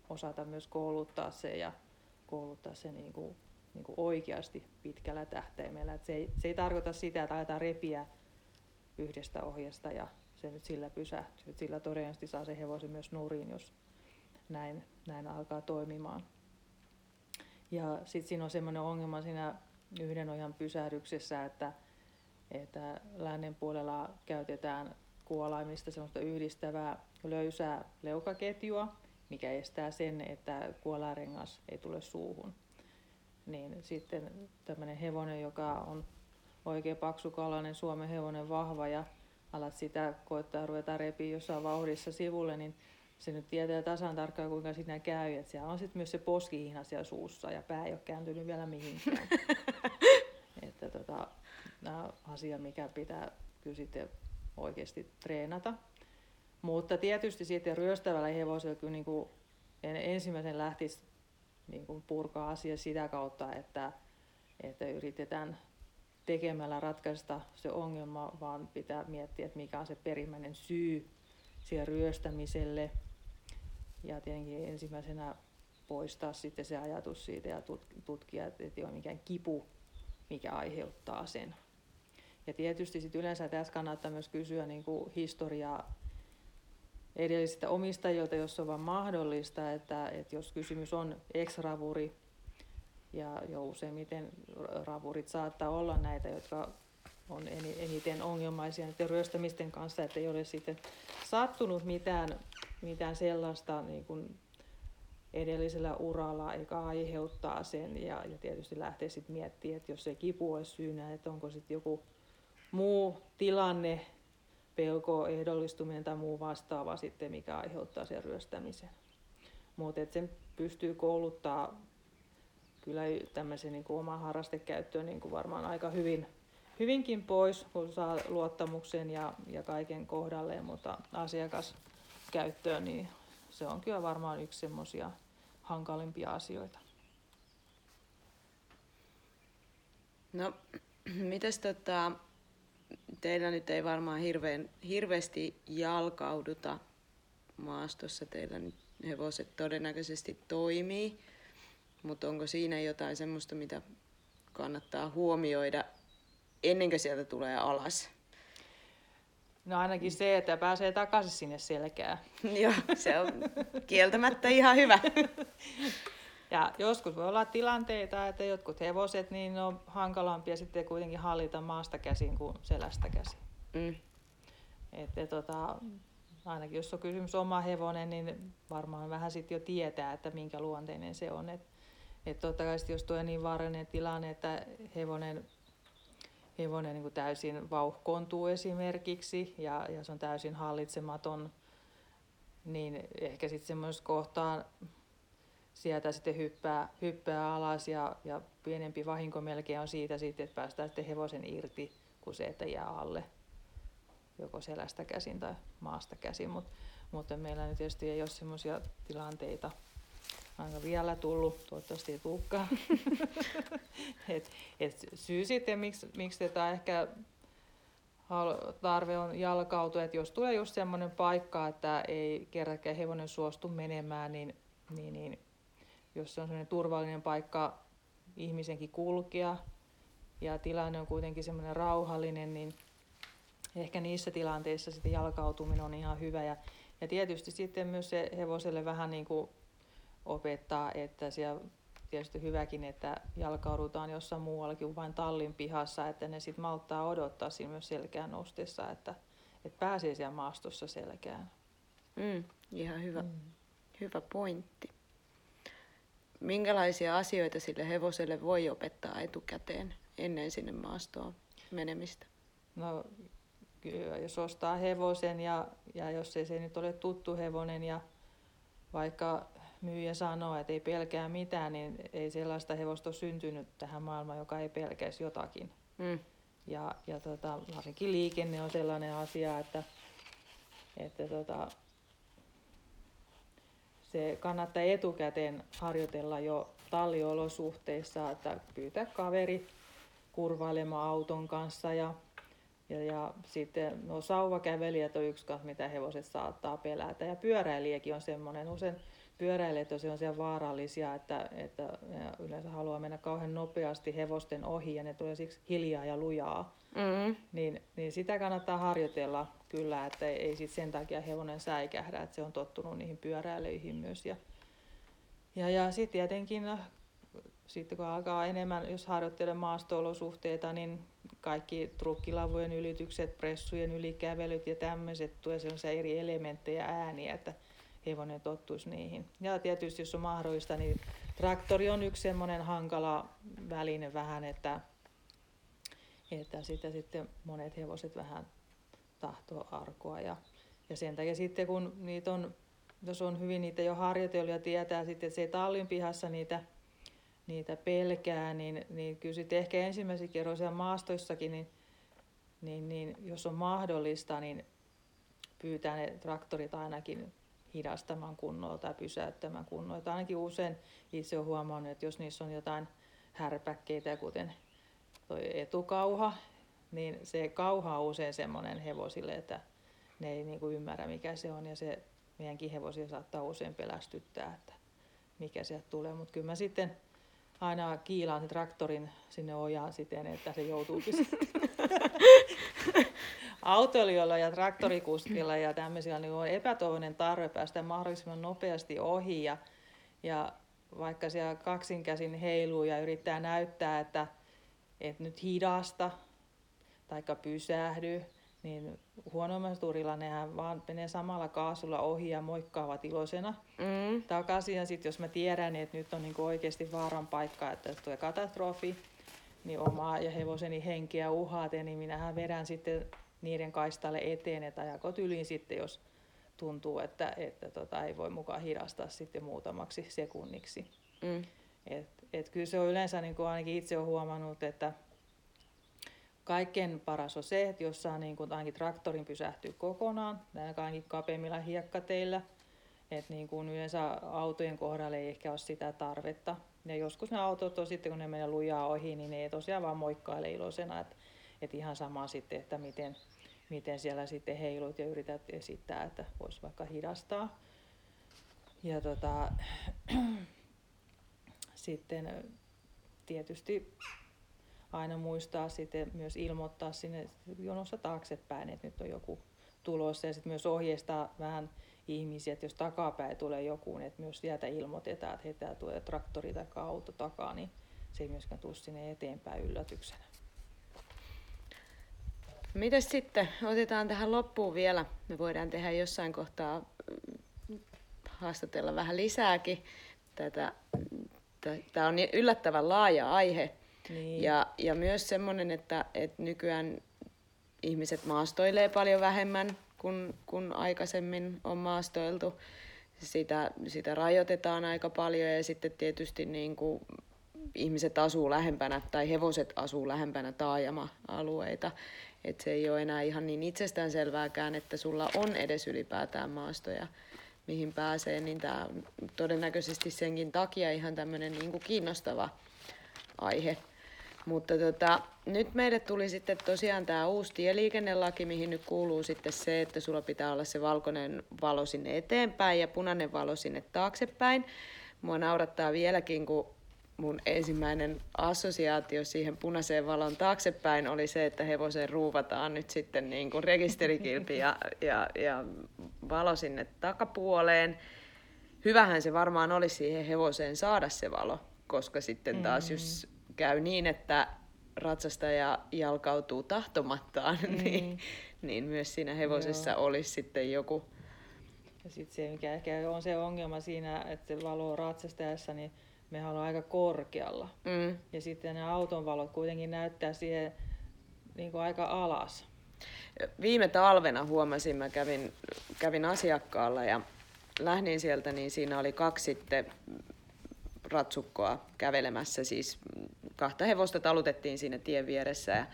osata myös kouluttaa se ja kouluttaa se niin kuin, niin kuin oikeasti pitkällä tähtäimellä. Et se, ei, se ei tarkoita sitä, että aletaan repiä yhdestä ohjesta ja se nyt sillä pysähtyy. Sillä todennäköisesti saa se hevosen myös nurin, jos näin, näin alkaa toimimaan. Ja sitten siinä on semmoinen ongelma siinä yhden ojan pysähdyksessä, että, että lännen puolella käytetään kuolaimista semmoista yhdistävää löysää leukaketjua, mikä estää sen, että kuolarengas ei tule suuhun. Niin sitten tämmöinen hevonen, joka on oikein paksukalainen Suomen hevonen vahva ja alat sitä koittaa ruveta repiä jossain vauhdissa sivulle, niin se nyt tietää tasan tarkkaan, kuinka siinä käy. Että siellä on sitten myös se poskihina siellä suussa ja pää ei ole kääntynyt vielä mihinkään. että tota, nämä on asia, mikä pitää kyllä sitten oikeasti treenata. Mutta tietysti sitten ryöstävällä hevosella kyllä niin kuin ensimmäisen lähtisi niin kuin purkaa asia sitä kautta, että, että yritetään tekemällä ratkaista se ongelma, vaan pitää miettiä, että mikä on se perimmäinen syy siihen ryöstämiselle. Ja tietenkin ensimmäisenä poistaa sitten se ajatus siitä ja tutkia, että ei ole mikään kipu, mikä aiheuttaa sen. Ja tietysti sit yleensä tässä kannattaa myös kysyä niin kuin historiaa edellisiltä omistajilta, jos on vain mahdollista, että, että jos kysymys on ex-ravuri, ja jo useimmiten ravurit saattaa olla näitä, jotka on eniten ongelmaisia ryöstämisten kanssa, että ei ole sitten sattunut mitään, mitään sellaista niin kuin edellisellä uralla, eikä aiheuttaa sen. Ja, ja tietysti lähtee sitten miettimään, että jos se kipu olisi syynä, että onko sitten joku muu tilanne, pelko, ehdollistuminen tai muu vastaava sitten, mikä aiheuttaa sen ryöstämisen. Mutta sen pystyy kouluttaa kyllä tämmöisen niin kuin oman harrastekäyttöön niin varmaan aika hyvin, hyvinkin pois, kun saa luottamuksen ja, ja kaiken kohdalleen, mutta asiakaskäyttöön, niin se on kyllä varmaan yksi semmoisia hankalimpia asioita. No, mites tota, teillä nyt ei varmaan hirveän, hirveästi jalkauduta maastossa, teillä nyt hevoset todennäköisesti toimii. Mutta onko siinä jotain semmoista, mitä kannattaa huomioida ennen kuin sieltä tulee alas? No ainakin se, että pääsee takaisin sinne selkään. Joo, se on kieltämättä ihan hyvä. Ja joskus voi olla tilanteita, että jotkut hevoset niin on hankalampia sitten kuitenkin hallita maasta käsin kuin selästä käsin. Mm. Että tota, ainakin jos on kysymys oma hevonen, niin varmaan vähän sitten jo tietää, että minkä luonteinen se on. Et totta kai jos tuo niin vaarallinen tilanne, että hevonen, hevonen niin täysin vauhkoontuu esimerkiksi ja, ja se on täysin hallitsematon, niin ehkä sitten semmoisessa kohtaa sieltä sitten hyppää, hyppää alas ja, ja pienempi vahinko melkein on siitä sitten, että päästään sitten hevosen irti kuin se, että jää alle joko selästä käsin tai maasta käsin. Mut, mutta meillä nyt tietysti ei ole semmoisia tilanteita, aika vielä tullut, toivottavasti ei tulekaan. et, et syy sitten, miksi, miksi tätä ehkä tarve on jalkautua, että jos tulee just semmoinen paikka, että ei kerrakaan hevonen suostu menemään, niin, niin, niin jos se on semmoinen turvallinen paikka ihmisenkin kulkea ja tilanne on kuitenkin semmoinen rauhallinen, niin ehkä niissä tilanteissa sitten jalkautuminen on ihan hyvä. Ja, ja tietysti sitten myös se hevoselle vähän niin kuin opettaa, että siellä tietysti hyväkin, että jalkaudutaan jossain muuallakin kuin vain tallin pihassa, että ne sitten malttaa odottaa siinä myös selkään nostessa, että, että pääsee siellä maastossa selkään. Mm, ihan hyvä, mm. hyvä pointti. Minkälaisia asioita sille hevoselle voi opettaa etukäteen ennen sinne maastoon menemistä? No kyllä, jos ostaa hevosen ja, ja jos ei se nyt ole tuttu hevonen ja vaikka myyjä sanoo, että ei pelkää mitään, niin ei sellaista hevosta ole syntynyt tähän maailmaan, joka ei pelkäisi jotakin. Mm. Ja, ja tota, varsinkin liikenne on sellainen asia, että, että tota, se kannattaa etukäteen harjoitella jo talliolosuhteissa, että pyytää kaveri kurvailemaan auton kanssa ja, ja, ja sitten no sauvakävelijät on yksi kanssa, mitä hevoset saattaa pelätä ja pyöräilijäkin on semmoinen usein pyöräilijät on sellaisia vaarallisia, että, että yleensä haluaa mennä kauhean nopeasti hevosten ohi ja ne tulee siksi hiljaa ja lujaa. Mm-hmm. Niin, niin sitä kannattaa harjoitella kyllä, että ei, ei sit sen takia hevonen säikähdä, että se on tottunut niihin pyöräilyihin myös. Ja, ja, ja sitten tietenkin sitten kun alkaa enemmän, jos harjoittelee maasto-olosuhteita, niin kaikki trukkilavujen ylitykset, pressujen ylikävelyt ja tämmöiset tulee sellaisia eri elementtejä ääniä, että hevonen tottuisi niihin. Ja tietysti jos on mahdollista, niin traktori on yksi semmoinen hankala väline vähän, että, että sitä sitten monet hevoset vähän tahtoo arkoa. Ja, ja sen takia sitten kun niitä on, jos on hyvin niitä jo harjoitellut ja tietää sitten, että se ei tallin pihassa niitä, niitä pelkää, niin, niin kyllä sitten ehkä ensimmäisen kerran siellä maastoissakin, niin, niin, niin jos on mahdollista, niin pyytää ne traktorit ainakin hidastamaan kunnolla tai pysäyttämään kunnolla. Ainakin usein itse olen huomannut, että jos niissä on jotain härpäkkeitä, kuten toi etukauha, niin se kauha on usein semmoinen hevosille, että ne ei niin kuin ymmärrä mikä se on ja se meidänkin hevosia saattaa usein pelästyttää, että mikä sieltä tulee. Mutta kyllä mä sitten aina kiilaan sen traktorin sinne ojaan siten, että se joutuukin autoilijoilla ja traktorikuskilla ja tämmöisillä niin on epätoivoinen tarve päästä mahdollisimman nopeasti ohi ja, ja vaikka siellä kaksinkäsin heiluu ja yrittää näyttää, että, että nyt hidasta tai pysähdy, niin huonommassa turilla nehän vaan menee samalla kaasulla ohi ja moikkaavat iloisena mm. takaisin. Ja sitten jos mä tiedän, että nyt on niinku oikeasti vaaran paikka, että tulee katastrofi, niin omaa ja hevoseni henkeä uhaten, niin minähän vedän sitten niiden kaistalle eteen, että ajakot yliin sitten, jos tuntuu, että, että tota, ei voi mukaan hidastaa sitten muutamaksi sekunniksi. Mm. Et, et kyllä se on yleensä, niin kuin ainakin itse olen huomannut, että kaikkein paras on se, että jos saa niin kuin ainakin traktorin pysähtyä kokonaan, ainakin kapeimmilla hiekkateillä, että niin kuin yleensä autojen kohdalla ei ehkä ole sitä tarvetta. Ja joskus ne autot on sitten, kun ne menee lujaa ohi, niin ne ei tosiaan vaan moikkaile iloisena, että, että ihan sama sitten, että miten, miten siellä sitten heilut ja yrität esittää, että voisi vaikka hidastaa. Ja tota, sitten tietysti aina muistaa sitten myös ilmoittaa sinne jonossa taaksepäin, että nyt on joku tulossa ja sitten myös ohjeistaa vähän ihmisiä, että jos takapäin tulee joku, niin että myös sieltä ilmoitetaan, että heitä tulee traktori tai auto takaa, niin se ei myöskään tule sinne eteenpäin yllätyksenä. Mites sitten, otetaan tähän loppuun vielä, me voidaan tehdä jossain kohtaa mm, haastatella vähän lisääkin tätä. Tämä on yllättävän laaja aihe niin. ja, ja myös semmoinen, että, että nykyään ihmiset maastoilee paljon vähemmän kuin, kuin aikaisemmin on maastoiltu. Sitä, sitä rajoitetaan aika paljon ja sitten tietysti niin kuin ihmiset asuu lähempänä tai hevoset asuu lähempänä taajama-alueita. Et se ei ole enää ihan niin itsestäänselvääkään, että sulla on edes ylipäätään maastoja, mihin pääsee, niin tämä on todennäköisesti senkin takia ihan tämmöinen niin kiinnostava aihe. Mutta tota, nyt meille tuli sitten tosiaan tämä uusi tieliikennelaki, mihin nyt kuuluu sitten se, että sulla pitää olla se valkoinen valo sinne eteenpäin ja punainen valo sinne taaksepäin. Mua naurattaa vieläkin, kun mun ensimmäinen assosiaatio siihen punaiseen valon taaksepäin oli se, että hevosen ruuvataan nyt sitten niin kuin rekisterikilpi ja, ja, ja valo sinne takapuoleen. Hyvähän se varmaan olisi siihen hevoseen saada se valo, koska sitten taas mm. jos käy niin, että ratsastaja jalkautuu tahtomattaan, mm. niin, niin myös siinä hevosessa Joo. olisi sitten joku. Ja sitten se, mikä ehkä on se ongelma siinä, että se valo ratsastajassa, niin me ollaan aika korkealla. Mm. Ja sitten ne auton valot kuitenkin näyttää siihen niin kuin aika alas. Viime talvena huomasin, mä kävin, kävin asiakkaalla ja lähdin sieltä, niin siinä oli kaksi sitten ratsukkoa kävelemässä, siis kahta hevosta talutettiin siinä tien vieressä ja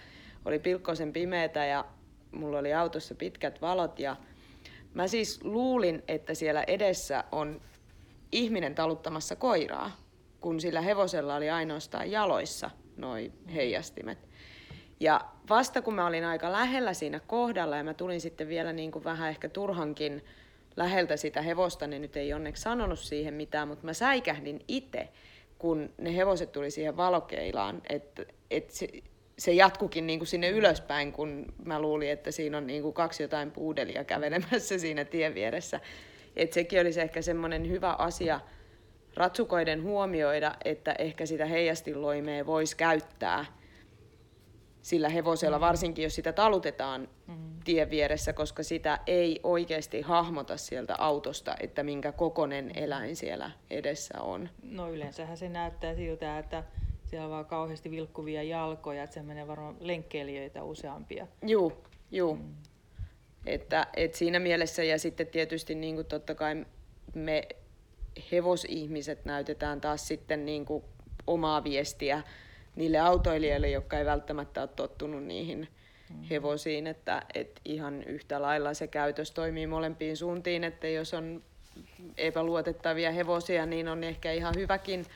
oli pilkkoisen pimeätä ja mulla oli autossa pitkät valot ja mä siis luulin, että siellä edessä on ihminen taluttamassa koiraa, kun sillä hevosella oli ainoastaan jaloissa noi heijastimet. Ja vasta kun mä olin aika lähellä siinä kohdalla ja mä tulin sitten vielä niin kuin vähän ehkä turhankin läheltä sitä hevosta, niin nyt ei onneksi sanonut siihen mitään, mutta mä säikähdin itse, kun ne hevoset tuli siihen valokeilaan, että et se, se jatkukin niin kuin sinne ylöspäin, kun mä luulin, että siinä on niin kuin kaksi jotain puudelia kävelemässä siinä tien vieressä. Et sekin olisi ehkä semmoinen hyvä asia ratsukoiden huomioida, että ehkä sitä heijastinloimea voisi käyttää – sillä hevosella, mm. varsinkin jos sitä talutetaan mm. tien vieressä, koska sitä ei oikeasti hahmota sieltä autosta, että minkä kokonen eläin siellä edessä on. No yleensähän se näyttää siltä, että siellä on vaan kauheasti vilkkuvia jalkoja, että se menee varmaan lenkkeilijöitä useampia. Juu, juu. Mm. Että, et siinä mielessä ja sitten tietysti niin kuin totta kai me hevosihmiset näytetään taas sitten niin kuin omaa viestiä niille autoilijoille, jotka ei välttämättä ole tottunut niihin mm. hevosiin, että, että ihan yhtä lailla se käytös toimii molempiin suuntiin, että jos on epäluotettavia hevosia, niin on ehkä ihan hyväkin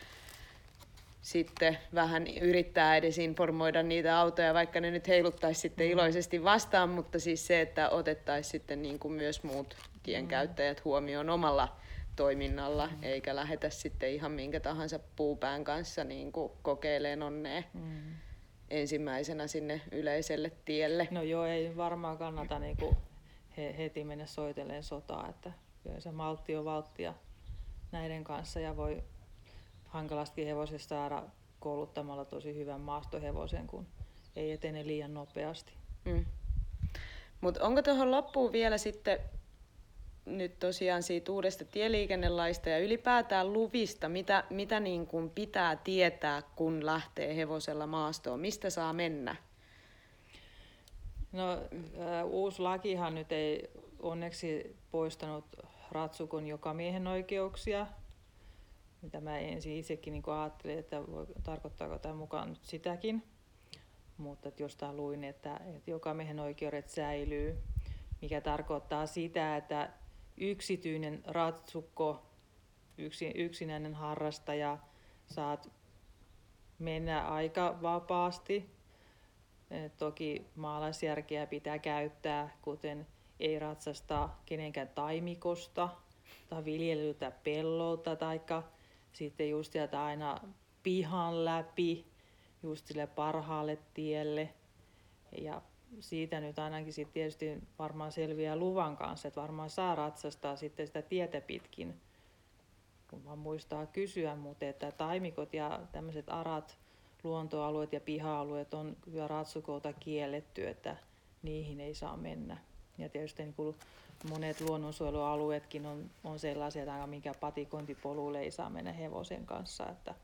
sitten vähän yrittää edes informoida niitä autoja, vaikka ne nyt heiluttaisi sitten mm. iloisesti vastaan, mutta siis se, että otettaisiin sitten niin kuin myös muut tienkäyttäjät huomioon omalla toiminnalla, mm. eikä lähetä sitten ihan minkä tahansa puupään kanssa niin kuin kokeileen onnea mm. ensimmäisenä sinne yleiselle tielle. No joo, ei varmaan kannata niin kuin he, heti mennä soitelleen sotaa, että kyllä se maltti on valttia näiden kanssa ja voi hankalasti hevosesta saada kouluttamalla tosi hyvän maastohevosen, kun ei etene liian nopeasti. Mm. Mutta onko tuohon loppuun vielä sitten nyt tosiaan siitä uudesta tieliikennelaista ja ylipäätään luvista, mitä, mitä niin kuin pitää tietää, kun lähtee hevosella maastoon, mistä saa mennä? No, uusi lakihan nyt ei onneksi poistanut ratsukon joka miehen oikeuksia, mitä mä ensin itsekin niin ajattelin, että voi, tarkoittaako tämä mukaan nyt sitäkin. Mutta että jostain luin, että, että joka miehen oikeudet säilyy, mikä tarkoittaa sitä, että yksityinen ratsukko, yksi, yksinäinen harrastaja, saat mennä aika vapaasti. Toki maalaisjärkeä pitää käyttää, kuten ei ratsasta kenenkään taimikosta tai viljelyltä pellolta, tai sitten just sieltä aina pihan läpi, just sille parhaalle tielle. Ja siitä nyt ainakin sit tietysti varmaan selviää luvan kanssa, että varmaan saa ratsastaa sitten sitä tietä pitkin, kun vaan muistaa kysyä, mutta että taimikot ja tämmöiset arat, luontoalueet ja piha-alueet on kyllä ratsukolta kielletty, että niihin ei saa mennä. Ja tietysti niin kuin monet luonnonsuojelualueetkin on, on sellaisia, että mikä patikointipolulle ei saa mennä hevosen kanssa, että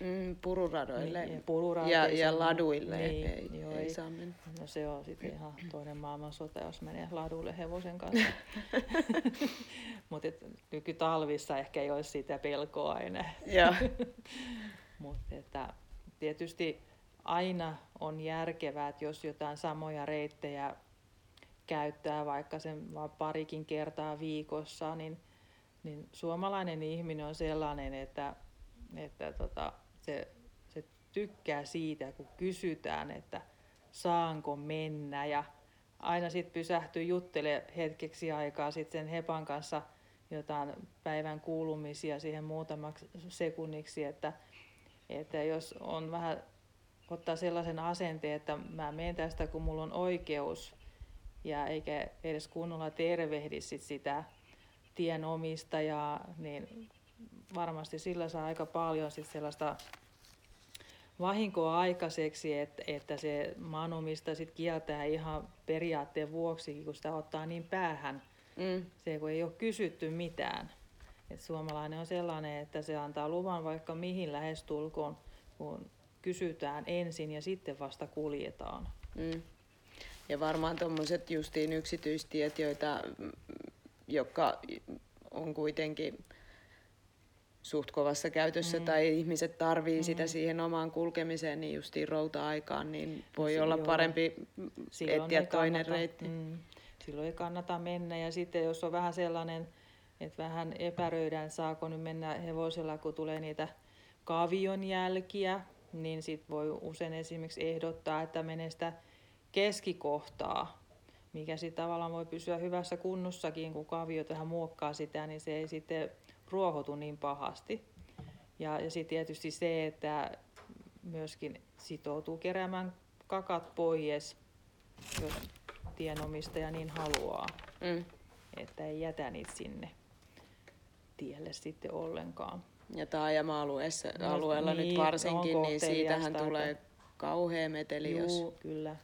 Mm, pururadoille niin, ja, ja, ja laduille niin, ei, joo, ei, ei saa mennä. No se on sitten ihan toinen maailmansota, jos menee laduille hevosen kanssa. Mutta nykytalvissa ehkä ei olisi sitä pelkoa enää. Mutta että tietysti aina on järkevää, että jos jotain samoja reittejä käyttää vaikka sen vaan parikin kertaa viikossa, niin, niin suomalainen ihminen on sellainen, että, että tota, se, se tykkää siitä, kun kysytään, että saanko mennä ja aina sitten pysähtyy juttele hetkeksi aikaa sitten sen Hepan kanssa jotain päivän kuulumisia siihen muutamaksi sekunniksi, että, että jos on vähän ottaa sellaisen asenteen, että mä menen tästä, kun mulla on oikeus, ja eikä edes kunnolla tervehdi sit sitä tienomistajaa, niin varmasti sillä saa aika paljon sit sellaista vahinkoa aikaiseksi, että, että se maanomistaja sit kieltää ihan periaatteen vuoksi, kun sitä ottaa niin päähän, Mm. se kun ei ole kysytty mitään. Et suomalainen on sellainen, että se antaa luvan vaikka mihin lähestulkoon, kun kysytään ensin ja sitten vasta kuljetaan. Mm. Ja varmaan tuommoiset justiin yksityistiet, joita, jotka on kuitenkin suht kovassa käytössä mm. tai ihmiset tarvii mm. sitä siihen omaan kulkemiseen, niin justiin routa-aikaan, niin voi Se- olla joo. parempi Silloin etsiä toinen kannata- reitti. Mm, silloin ei kannata mennä. Ja sitten jos on vähän sellainen, että vähän epäröidään, saako nyt mennä hevosella, kun tulee niitä kavion jälkiä, niin sit voi usein esimerkiksi ehdottaa, että menee sitä keskikohtaa, mikä sitten tavallaan voi pysyä hyvässä kunnossakin, kun kaviot vähän muokkaa sitä, niin se ei sitten ruohotu niin pahasti. Ja, ja sitten tietysti se, että myöskin sitoutuu keräämään kakat pois, jos tienomistaja niin haluaa, Mm. että ei jätä niitä sinne tielle sitten ollenkaan. Ja taajama-alueessa, No, alueella niin, nyt varsinkin, niin siitähän tulee kauhea meteli, jos... Juu, kyllä.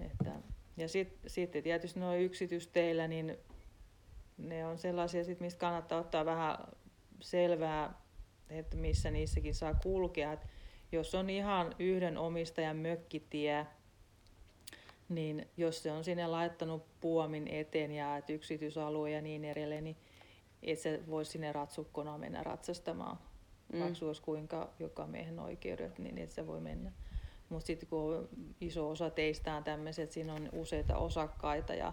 Että, ja sit, sitten tietysti nuo yksityisteillä, niin ne on sellaisia, sit, mistä kannattaa ottaa vähän selvää, että missä niissäkin saa kulkea. Et jos on ihan yhden omistajan mökkitie, niin jos se on sinne laittanut puomin eteen ja et yksityisalue ja niin edelleen, niin et se voi sinne ratsukkona mennä ratsastamaan. Mm. Vaikka olisi kuinka joka miehen oikeudet, niin et se voi mennä. Mutta sitten kun iso osa teistä on tämmöiset, että siinä on useita osakkaita ja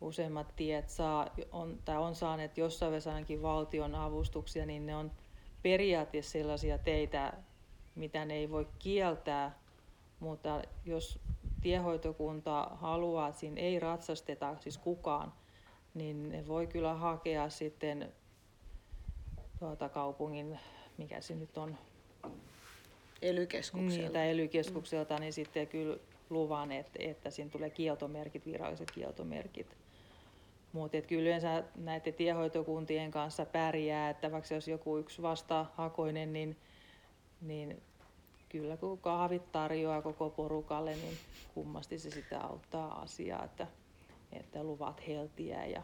useimmat tiet saa, on, tai on saaneet jossain vaiheessa ainakin valtion avustuksia, niin ne on periaatteessa sellaisia teitä, mitä ne ei voi kieltää, mutta jos tiehoitokunta haluaa, että siinä ei ratsasteta, siis kukaan, niin ne voi kyllä hakea sitten tuota kaupungin, mikä se nyt on, ely-keskukselta. niitä ely niin sitten kyllä luvan, että, että siinä tulee kieltomerkit, viralliset kieltomerkit. Mutta kyllä yleensä näiden tiehoitokuntien kanssa pärjää, että vaikka jos joku yksi vastahakoinen, niin, niin kyllä kun kahvit tarjoaa koko porukalle, niin kummasti se sitä auttaa asiaa, että, että luvat heltiää. Ja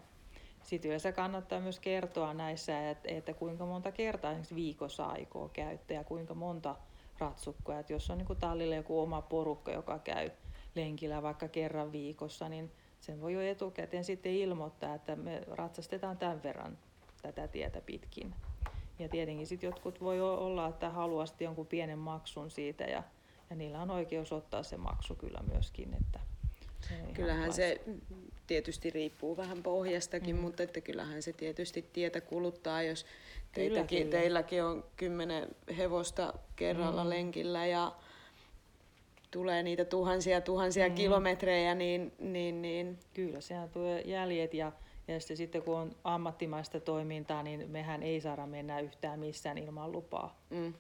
sitten yleensä kannattaa myös kertoa näissä, että, että kuinka monta kertaa esimerkiksi viikossa aikoo käyttää ja kuinka monta ratsukkoa. Että jos on niin tallilla joku oma porukka, joka käy lenkillä vaikka kerran viikossa, niin sen voi jo etukäteen sitten ilmoittaa, että me ratsastetaan tämän verran tätä tietä pitkin. Ja tietenkin sitten jotkut voi olla, että haluaa sitten jonkun pienen maksun siitä ja, ja niillä on oikeus ottaa se maksu kyllä myöskin. Että Kyllähän lais- se tietysti riippuu vähän pohjastakin, Mm. mutta että kyllähän se tietysti tietä kuluttaa, jos Kyllä, teitäkin, kyllä. teilläkin on kymmenen hevosta kerralla Mm. lenkillä ja tulee niitä tuhansia tuhansia Mm. kilometrejä, niin, niin, niin Kyllä, sehän tulee jäljet ja, ja sitten, sitten kun on ammattimaista toimintaa, niin mehän ei saada mennä yhtään missään ilman lupaa. mm,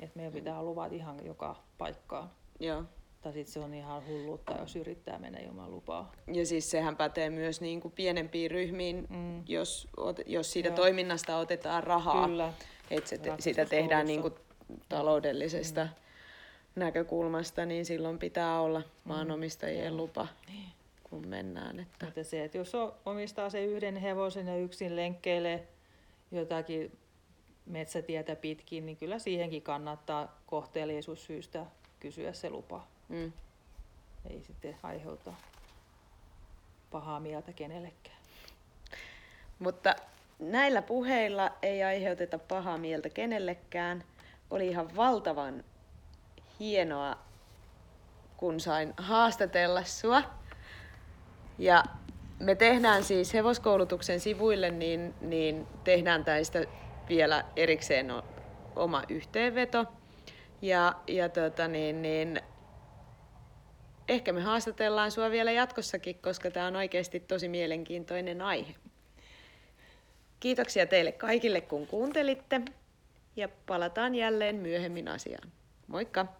Et meidän pitää luvat ihan joka paikkaan. joo. Tai sitten se on ihan hulluutta, jos yrittää mennä ilman lupaa. Ja siis sehän pätee myös niin kuin pienempiin ryhmiin, Mm. jos, jos siitä Joo. toiminnasta otetaan rahaa. Kyllä. että sitä tehdään niin kuin taloudellisesta näkökulmasta, niin silloin pitää olla maanomistajien Joo. lupa, kun mennään. Että. Mutta se, että jos omistaa se yhden hevosen ja yksin lenkkeilee jotakin metsätietä pitkin, niin kyllä siihenkin kannattaa kohteellisuussyistä kysyä se lupa. Mm. Ei sitten aiheuta pahaa mieltä kenellekään. Mutta näillä puheilla ei aiheuteta pahaa mieltä kenellekään. Oli ihan valtavan hienoa, kun sain haastatella sua. Ja me tehdään siis hevoskoulutuksen sivuille, niin, niin tehdään tästä vielä erikseen oma yhteenveto. Ja, ja tota niin, niin, ehkä me haastatellaan sua vielä jatkossakin, koska tämä on oikeasti tosi mielenkiintoinen aihe. Kiitoksia teille kaikille, kun kuuntelitte ja palataan jälleen myöhemmin asiaan. Moikka!